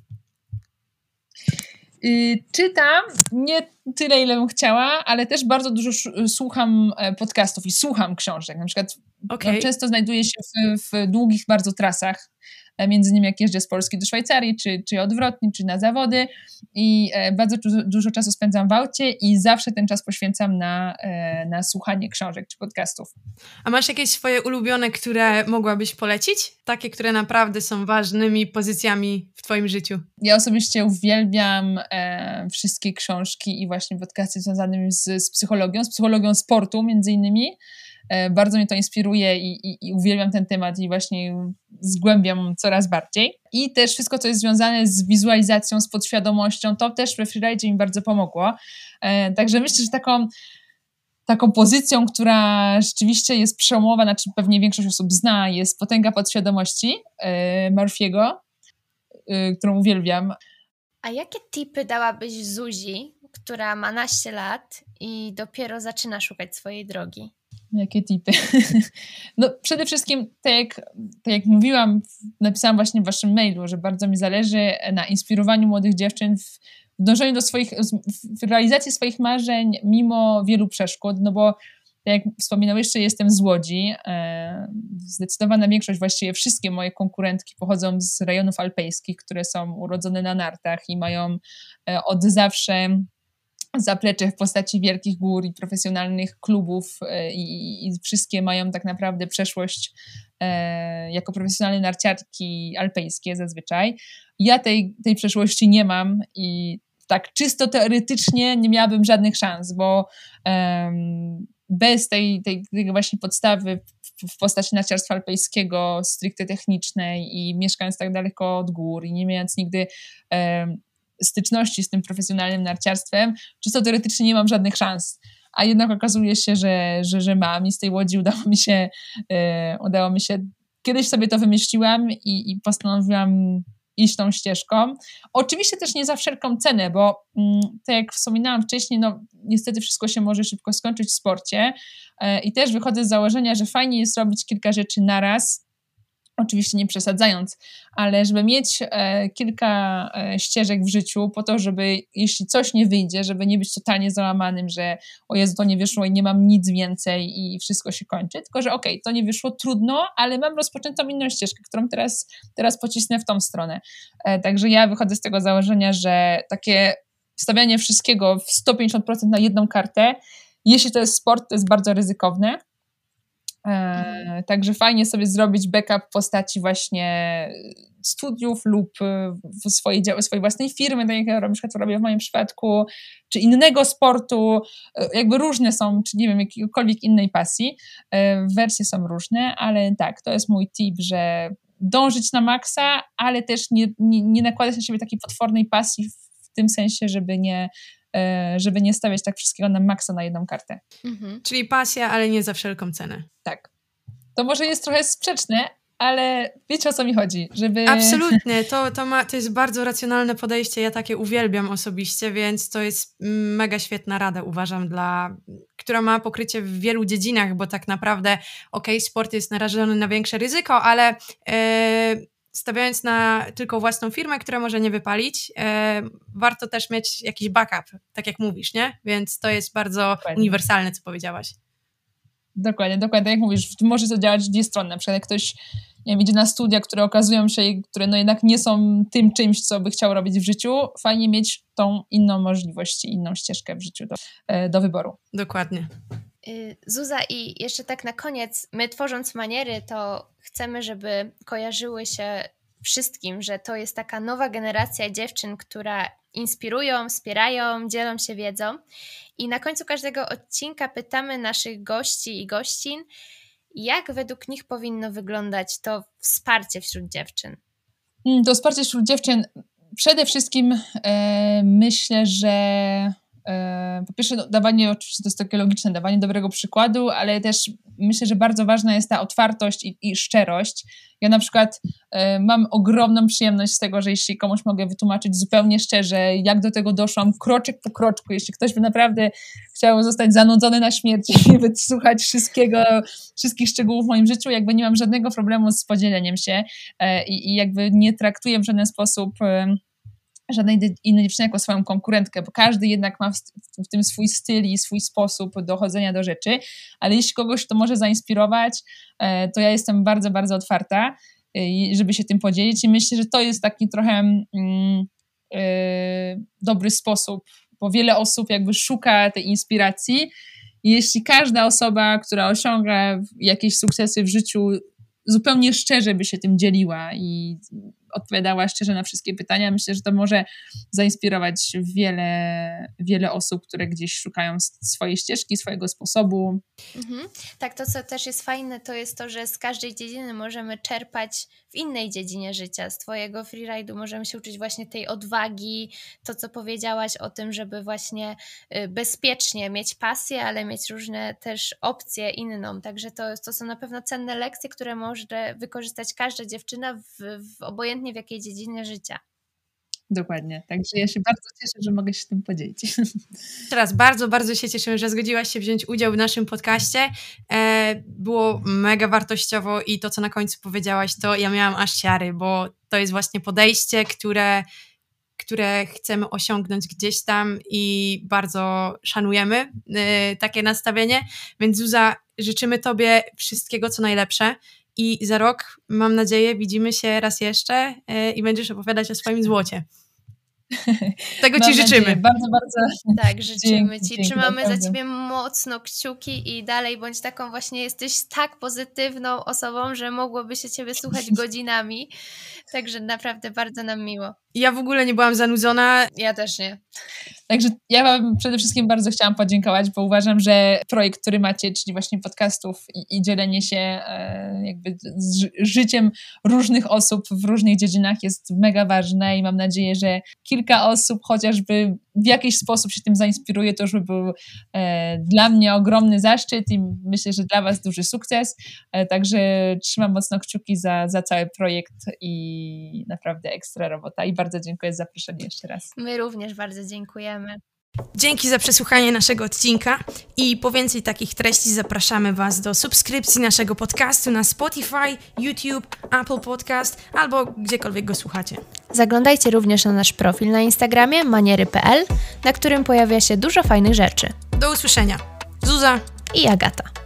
Y, czytam, nie tyle, ile bym chciała, ale też bardzo dużo słucham e, podcastów i słucham książek. Na przykład okay. no, często znajduję się w, w długich bardzo trasach E, między innymi jak jeżdżę z Polski do Szwajcarii, czy, czy odwrotnie, czy na zawody i e, bardzo dużo, dużo czasu spędzam w aucie i zawsze ten czas poświęcam na, e, na słuchanie książek czy podcastów. A masz jakieś swoje ulubione, które mogłabyś polecić? Takie, które naprawdę są ważnymi pozycjami w Twoim życiu? Ja osobiście uwielbiam e, wszystkie książki i właśnie podcasty związane z, z psychologią, z psychologią sportu między innymi. E, bardzo mnie to inspiruje i, i, i, uwielbiam ten temat i właśnie zgłębiam coraz bardziej. I też wszystko, co jest związane z wizualizacją, z podświadomością, to też we freeride mi bardzo pomogło. E, także myślę, że taką taką pozycją, która rzeczywiście jest przełomowa, znaczy pewnie większość osób zna, jest Potęga Podświadomości yy, Murphy'ego, którą uwielbiam. A jakie tipy dałabyś Zuzi, która ma naście lat i dopiero zaczyna szukać swojej drogi? Jakie tipy? No przede wszystkim, tak jak, tak jak mówiłam, napisałam właśnie w waszym mailu, że bardzo mi zależy na inspirowaniu młodych dziewczyn w dążeniu do swoich, w realizacji swoich marzeń mimo wielu przeszkód, no bo tak jak wspominałam, jeszcze jestem z Łodzi. E, zdecydowana większość, właściwie wszystkie moje konkurentki pochodzą z rejonów alpejskich, które są urodzone na nartach i mają e, od zawsze zaplecze w postaci wielkich gór i profesjonalnych klubów e, i, i wszystkie mają tak naprawdę przeszłość e, jako profesjonalne narciarki alpejskie zazwyczaj. Ja tej, tej przeszłości nie mam i tak czysto teoretycznie nie miałabym żadnych szans, bo bez tej, tej, tej właśnie podstawy w, postaci narciarstwa alpejskiego, stricte technicznej i mieszkając tak daleko od gór i nie mając nigdy styczności z tym profesjonalnym narciarstwem, czysto teoretycznie nie mam żadnych szans. A jednak okazuje się, że, że, że mam i z tej łodzi udało mi się, e, udało mi się kiedyś sobie to wymyśliłam i, i postanowiłam iść tą ścieżką. Oczywiście też nie za wszelką cenę, bo mm, tak jak wspominałam wcześniej, no niestety wszystko się może szybko skończyć w sporcie e, i też wychodzę z założenia, że fajnie jest robić kilka rzeczy naraz, oczywiście nie przesadzając, ale żeby mieć e, kilka e, ścieżek w życiu po to, żeby jeśli coś nie wyjdzie, żeby nie być totalnie załamanym, że o Jezu, to nie wyszło i nie mam nic więcej i wszystko się kończy, tylko że okej, okay, to nie wyszło, trudno, ale mam rozpoczętą inną ścieżkę, którą teraz, teraz pocisnę w tą stronę. E, także ja wychodzę z tego założenia, że takie stawianie wszystkiego w 150% na jedną kartę, jeśli to jest sport, to jest bardzo ryzykowne, E, także fajnie sobie zrobić backup w postaci właśnie studiów lub e, swojej, swojej własnej firmy, tak jak ja na przykład robię w moim przypadku, czy innego sportu, e, jakby różne są, czy nie wiem, jakiejkolwiek innej pasji. Wersje są różne, ale tak, to jest mój tip, że dążyć na maksa, ale też nie, nie, nie nakładać na siebie takiej potwornej pasji w tym sensie, żeby nie, E, żeby nie stawiać tak wszystkiego na maksa na jedną kartę. Mhm. Czyli pasja, ale nie za wszelką cenę. Tak. To może jest trochę sprzeczne, ale wiecie o co mi chodzi, żeby... Absolutnie, to, to, ma, to jest bardzo racjonalne podejście, ja takie uwielbiam osobiście, więc to jest mega świetna rada, uważam, dla, która ma pokrycie w wielu dziedzinach, bo tak naprawdę, okej, okay, sport jest narażony na większe ryzyko, ale... Yy, stawiając na tylko własną firmę, która może nie wypalić, e, warto też mieć jakiś backup, tak jak mówisz, nie? Więc to jest bardzo dokładnie. uniwersalne, co powiedziałaś. Dokładnie, dokładnie. Tak jak mówisz, może to działać w dwie strony. Na przykład jak ktoś nie wiem, idzie na studia, które okazują się, które no jednak nie są tym czymś, co by chciał robić w życiu, fajnie mieć tą inną możliwość, inną ścieżkę w życiu do, e, do wyboru. Dokładnie. Y, Zuza, i jeszcze tak na koniec, my tworząc maniery, to chcemy, żeby kojarzyły się wszystkim, że to jest taka nowa generacja dziewczyn, która inspirują, wspierają, dzielą się wiedzą. I na końcu każdego odcinka pytamy naszych gości i gościn, jak według nich powinno wyglądać to wsparcie wśród dziewczyn. To wsparcie wśród dziewczyn przede wszystkim e, myślę, że po pierwsze, no, dawanie, oczywiście to jest takie logiczne, dawanie dobrego przykładu, ale też myślę, że bardzo ważna jest ta otwartość i, i szczerość. Ja na przykład e, mam ogromną przyjemność z tego, że jeśli komuś mogę wytłumaczyć zupełnie szczerze, jak do tego doszłam, kroczek po kroczku, jeśli ktoś by naprawdę chciał zostać zanudzony na śmierć i wysłuchać wszystkiego, wszystkich szczegółów w moim życiu, jakby nie mam żadnego problemu z podzieleniem się e, i, jakby nie traktuję w żaden sposób żadnej innej dziewczyny jako swoją konkurentkę, bo każdy jednak ma w, w, tym swój styl i swój sposób dochodzenia do rzeczy, ale jeśli kogoś to może zainspirować, e, to ja jestem bardzo, bardzo otwarta, e, żeby się tym podzielić i myślę, że to jest taki trochę mm, yy, dobry sposób, bo wiele osób jakby szuka tej inspiracji. I jeśli każda osoba, która osiąga jakieś sukcesy w życiu, zupełnie szczerze by się tym dzieliła i odpowiadała szczerze na wszystkie pytania. Myślę, że to może zainspirować wiele, wiele osób, które gdzieś szukają swojej ścieżki, swojego sposobu. Mhm. Tak, to co też jest fajne, to jest to, że z każdej dziedziny możemy czerpać w innej dziedzinie życia. Z Twojego freeride'u możemy się uczyć właśnie tej odwagi, to co powiedziałaś o tym, żeby właśnie y, bezpiecznie mieć pasję, ale mieć różne też opcje inną. Także to, to są na pewno cenne lekcje, które może wykorzystać każda dziewczyna w, w obojętnie w jakiej dziedzinie życia. Dokładnie. Także ja się bardzo cieszę, że mogę się tym podzielić. Teraz bardzo, bardzo się cieszę, że zgodziłaś się wziąć udział w naszym podcaście. E, było mega wartościowo i to, co na końcu powiedziałaś, to ja miałam aż ciary, bo to jest właśnie podejście, które, które chcemy osiągnąć gdzieś tam i bardzo szanujemy e, takie nastawienie. Więc Zuza, życzymy Tobie wszystkiego, co najlepsze. I za rok, mam nadzieję, widzimy się raz jeszcze e, i będziesz opowiadać o swoim złocie. Tego Ci życzymy. Nadzieję. Bardzo, bardzo. Tak, życzymy dzięki, Ci. Dzięki, Trzymamy za Ciebie mocno kciuki i dalej bądź taką właśnie, jesteś tak pozytywną osobą, że mogłoby się Ciebie słuchać godzinami. Także naprawdę bardzo nam miło. Ja w ogóle nie byłam zanudzona. Ja też nie. Także ja Wam przede wszystkim bardzo chciałam podziękować, bo uważam, że projekt, który macie, czyli właśnie podcastów i, i dzielenie się e, jakby z życiem różnych osób w różnych dziedzinach jest mega ważne i mam nadzieję, że kilka osób chociażby w jakiś sposób się tym zainspiruje, to już by był e, dla mnie ogromny zaszczyt i myślę, że dla Was duży sukces. E, także trzymam mocno kciuki za, za cały projekt i naprawdę ekstra robota i bardzo dziękuję za zaproszenie jeszcze raz. My również bardzo dziękujemy. Dzięki za przesłuchanie naszego odcinka i po więcej takich treści zapraszamy Was do subskrypcji naszego podcastu na Spotify, YouTube, Apple Podcast albo gdziekolwiek go słuchacie. Zaglądajcie również na nasz profil na Instagramie maniery.pl, na którym pojawia się dużo fajnych rzeczy. Do usłyszenia. Zuza i Agata.